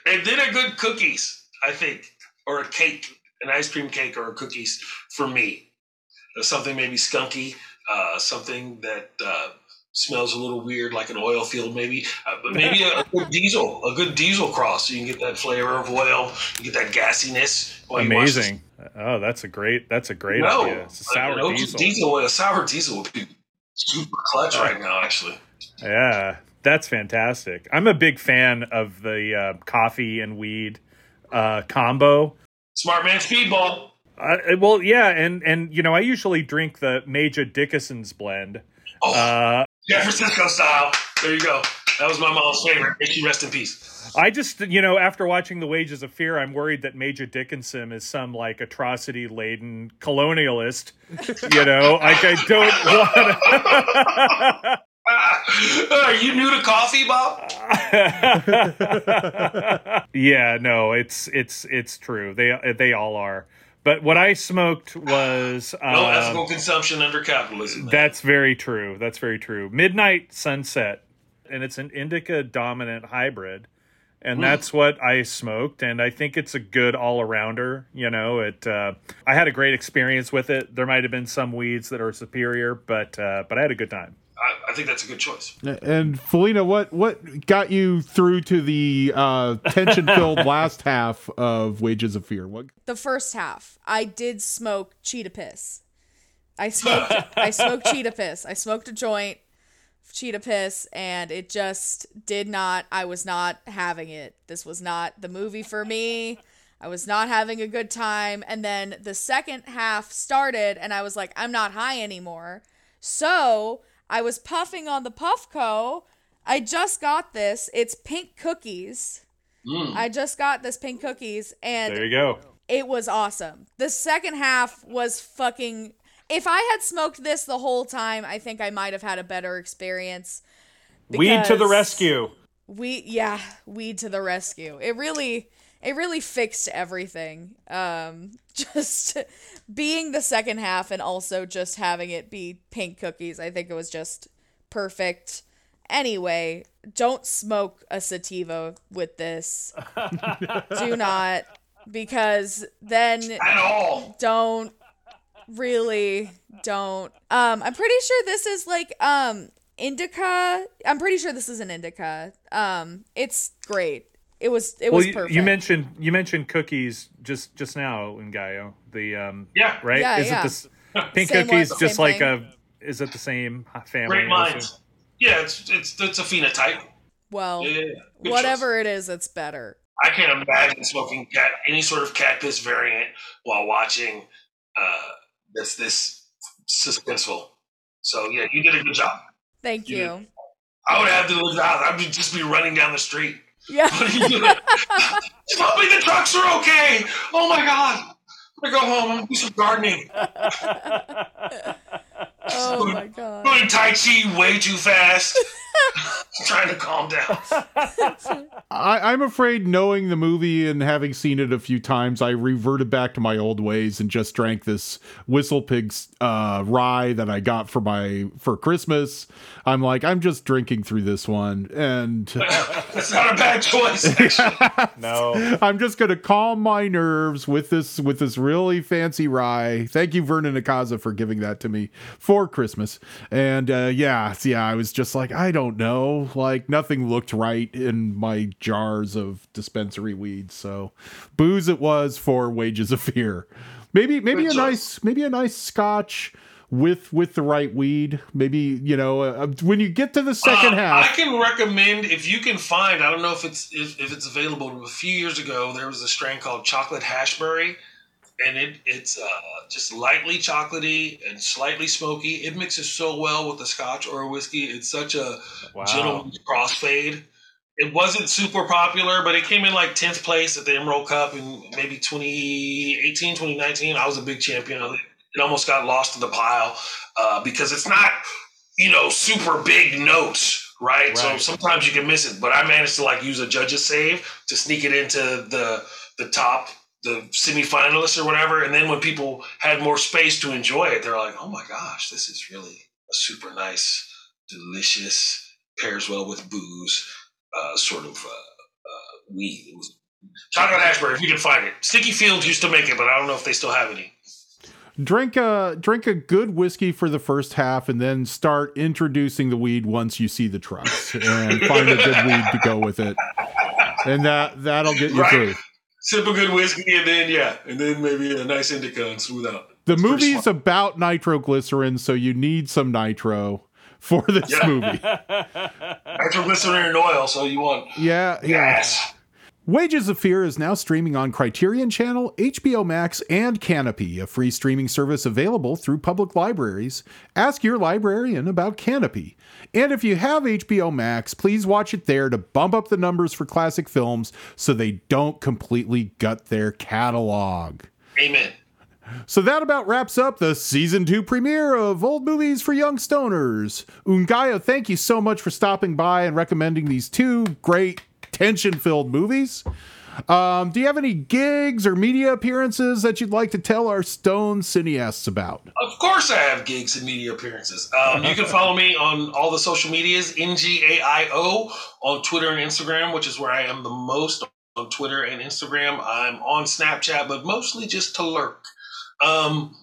Speaker 5: and then a good cookies, I think, or a cake, an ice cream cake or cookies for me. Uh, something maybe skunky, uh, something that uh, smells a little weird, like an oil field, maybe. Uh, but maybe a, a good diesel, a good diesel cross, so you can get that flavor of oil, you get that gassiness. while you watch this.
Speaker 4: Amazing. Oh, that's a great that's a great
Speaker 5: No,
Speaker 4: idea. It's a sour
Speaker 5: no,
Speaker 4: diesel.
Speaker 5: A sour diesel would be super clutch right now, actually.
Speaker 4: Yeah, that's fantastic. I'm a big fan of the uh, coffee and weed uh, combo.
Speaker 5: Smart man speedball.
Speaker 4: Uh, well, yeah, and and you know, I usually drink the Major Dickinson's blend.
Speaker 5: Oh,
Speaker 4: Uh,
Speaker 5: San Francisco style. There you go. That was my mom's favorite. May she rest in peace.
Speaker 4: I just, you know, after watching The Wages of Fear, I'm worried that Major Dickinson is some like atrocity laden colonialist. You know, like I don't want.
Speaker 5: Are you new to coffee, Bob?
Speaker 4: yeah, no, it's it's it's true. They they all are. But what I smoked was
Speaker 5: No
Speaker 4: um,
Speaker 5: ethical consumption under capitalism. man.
Speaker 4: That's very true. That's very true. Midnight Sunset, and it's an indica dominant hybrid, and
Speaker 5: Mm.
Speaker 4: that's what I smoked, and I think it's a good all arounder. You know, it. Uh, I had a great experience with it. There might have been some weeds that are superior, but uh, but I had a good time.
Speaker 5: I, I think that's a good choice.
Speaker 1: And Felina, what what got you through to the uh, tension filled last half of Wages of Fear? What
Speaker 2: the first half, I did smoke cheetah piss. I smoked I smoked cheetah piss. I smoked a joint of cheetah piss and it just did not I was not having it. This was not the movie for me. I was not having a good time and then the second half started and I was like I'm not high anymore. So, I was puffing on the Puffco. I just got this. It's pink cookies. Mm. I just got this pink cookies and
Speaker 4: There you go.
Speaker 2: it was awesome. The second half was fucking. If I had smoked this the whole time, I think I might have had a better experience.
Speaker 4: Weed to the rescue.
Speaker 2: We yeah, weed to the rescue. It really it really fixed everything. Um just being the second half and also just having it be pink cookies. I think it was just perfect. Anyway, don't smoke a sativa with this. Do not because then
Speaker 5: At all.
Speaker 2: don't really don't um i'm pretty sure this is like um indica i'm pretty sure this is an indica um it's great it was it
Speaker 4: Well,
Speaker 2: was perfect
Speaker 4: you mentioned you mentioned cookies just just now Ngaio. The um
Speaker 5: Yeah.
Speaker 4: right
Speaker 2: Yeah,
Speaker 4: is
Speaker 2: yeah.
Speaker 4: it this pink
Speaker 2: Same
Speaker 4: cookies
Speaker 2: one,
Speaker 4: just like
Speaker 2: thing.
Speaker 4: a is it the same family?
Speaker 5: Great minds. Yeah, it's it's it's a phenotype.
Speaker 2: Well,
Speaker 5: Yeah, good
Speaker 2: whatever it is, it's better.
Speaker 5: I can't imagine smoking cat any sort of cat piss variant while watching uh, this this suspenseful. So yeah, you did a good job.
Speaker 2: Thank
Speaker 5: Yeah.
Speaker 2: you.
Speaker 5: I would have to look out. I would just be running down the street.
Speaker 2: Yeah.
Speaker 5: What are you? Tell me the trucks are okay. Oh my god. I'm gonna go home. I'm gonna do some gardening.
Speaker 2: Oh my god.
Speaker 5: Doing Tai Chi way too fast. trying to calm down.
Speaker 1: I, I'm afraid, knowing the movie and having seen it a few times, I reverted back to my old ways and just drank this Whistle Pigs uh, rye that I got for my for Christmas. I'm like, I'm just drinking through this one, and
Speaker 5: That's not a bad choice. Actually.
Speaker 4: No.
Speaker 1: I'm just gonna calm my nerves with this with this really fancy rye. Thank you, Vernon Akaza, for giving that to me for Christmas. And uh, yeah, yeah, I was just like, I don't know, like nothing looked right in my jars of dispensary weed. So booze it was for Wages of Fear. Maybe maybe a nice maybe a nice Scotch. With with the right weed, maybe you know uh, when you get to the second
Speaker 5: Uh,
Speaker 1: half.
Speaker 5: I can recommend if you can find. I don't know if it's if, if it's available. A few years ago, there was a strain called Chocolate Hashberry, and it it's uh, just lightly chocolatey and slightly smoky. It mixes so well with a Scotch or a whiskey. It's such a
Speaker 4: Wow.
Speaker 5: gentleman's crossfade. It wasn't super popular, but it came in like 10th place at the Emerald Cup in maybe 2018, 2019. I was a big champion of it. It almost got lost in the pile uh, because it's not, you know, super big notes, right? So sometimes you can miss it. But I managed to like use a judge's save to sneak it into the the top, the semifinalists or whatever. And then when people had more space to enjoy it, they're like, oh my gosh, this is really a super nice, delicious, pairs well with booze, uh, sort of uh, uh, weed. It was chocolate hashberry, if you can find it. Sticky Fields used to make it, but I don't know if they still have any.
Speaker 1: drink a drink a good whiskey for the first half and then start introducing the weed once you see the trucks and find a good weed to go with it and that that'll get you
Speaker 5: Right.
Speaker 1: through
Speaker 5: Sip a good whiskey, and then yeah, and then maybe a nice indica and smooth out.
Speaker 1: the
Speaker 5: It's
Speaker 1: movie's about nitroglycerin so you need some nitro for this
Speaker 5: Yeah.
Speaker 1: movie
Speaker 5: nitroglycerin and oil, so you want
Speaker 1: yeah yeah
Speaker 5: gas.
Speaker 1: Wages of Fear is now streaming on Criterion Channel, HBO Max, and Kanopy, a free streaming service available through public libraries. Ask your librarian about Kanopy. And if you have HBO Max, please watch it there to bump up the numbers for classic films so they don't completely gut their catalog.
Speaker 5: Amen.
Speaker 1: So that about wraps up the season two premiere of Old Movies for Young Stoners. Ngaio, thank you so much for stopping by and recommending these two great tension filled movies. Um, do you have any gigs or media appearances that you'd like to tell our Stone cineasts about?
Speaker 5: Of course, I have gigs and media appearances. Um, you can follow me on all the social medias, NGAIO, on Twitter and Instagram, which is where I am the most on Twitter and Instagram. I'm on Snapchat, but mostly just to lurk. Um,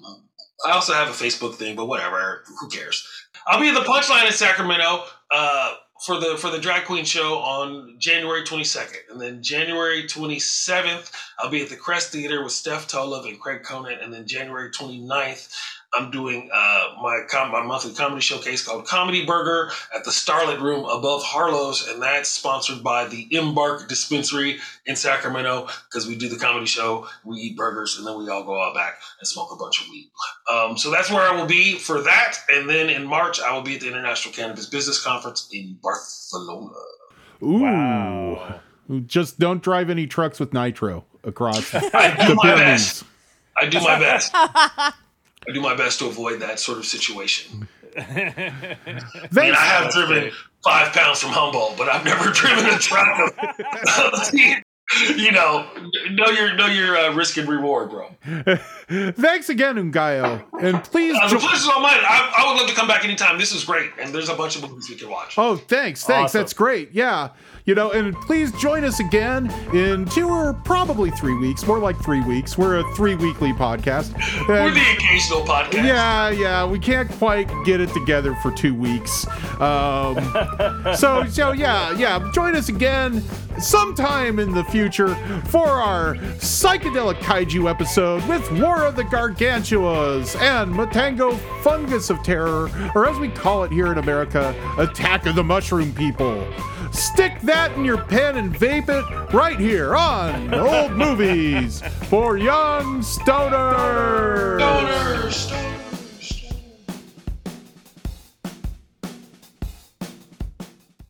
Speaker 5: I also have a Facebook thing, but whatever. Who cares? I'll be at the Punchline in Sacramento uh, for the for the drag queen show on January 22nd, and then January 27th I'll be at the Crest Theater with Steph Tolev and Craig Conant, and then January 29th I'm doing uh, my com- my monthly comedy showcase called Comedy Burger at the Starlet Room above Harlow's, and that's sponsored by the Embarc Dispensary in Sacramento because we do the comedy show, we eat burgers, and then we all go out back and smoke a bunch of weed. Um, so that's where I will be for that, and then in March I will be at the International Cannabis Business Conference in Barcelona.
Speaker 1: Ooh.
Speaker 4: Wow.
Speaker 1: Just don't drive any trucks with nitro across
Speaker 5: I
Speaker 1: the
Speaker 5: do my
Speaker 1: Pyrenees.
Speaker 5: best. I do my best. I do my best to avoid that sort of situation. I mean, I have driven five pounds from Humboldt, but I've never driven a truck. Of, you know, know your know your uh, risk and reward, bro.
Speaker 1: Thanks again, Ngaio. And please
Speaker 5: Uh, the
Speaker 1: jo-
Speaker 5: pleasure's all mine. I, I would love to come back anytime. This is great, and there's a bunch of movies we can watch.
Speaker 1: Oh, thanks, thanks.
Speaker 4: Awesome.
Speaker 1: That's great. Yeah, You know, and please join us again in two or probably three weeks, more like three weeks. We're a three weekly podcast.
Speaker 5: We're the occasional podcast.
Speaker 1: yeah, yeah, we can't quite get it together for two weeks. Um, so, so yeah, yeah, join us again sometime in the future for our psychedelic kaiju episode with War of the Gargantuas and Matango Fungus of Terror, or as we call it here in America, Attack of the Mushroom People. Stick that in your pen and vape it right here on Old Movies for Young Stoners.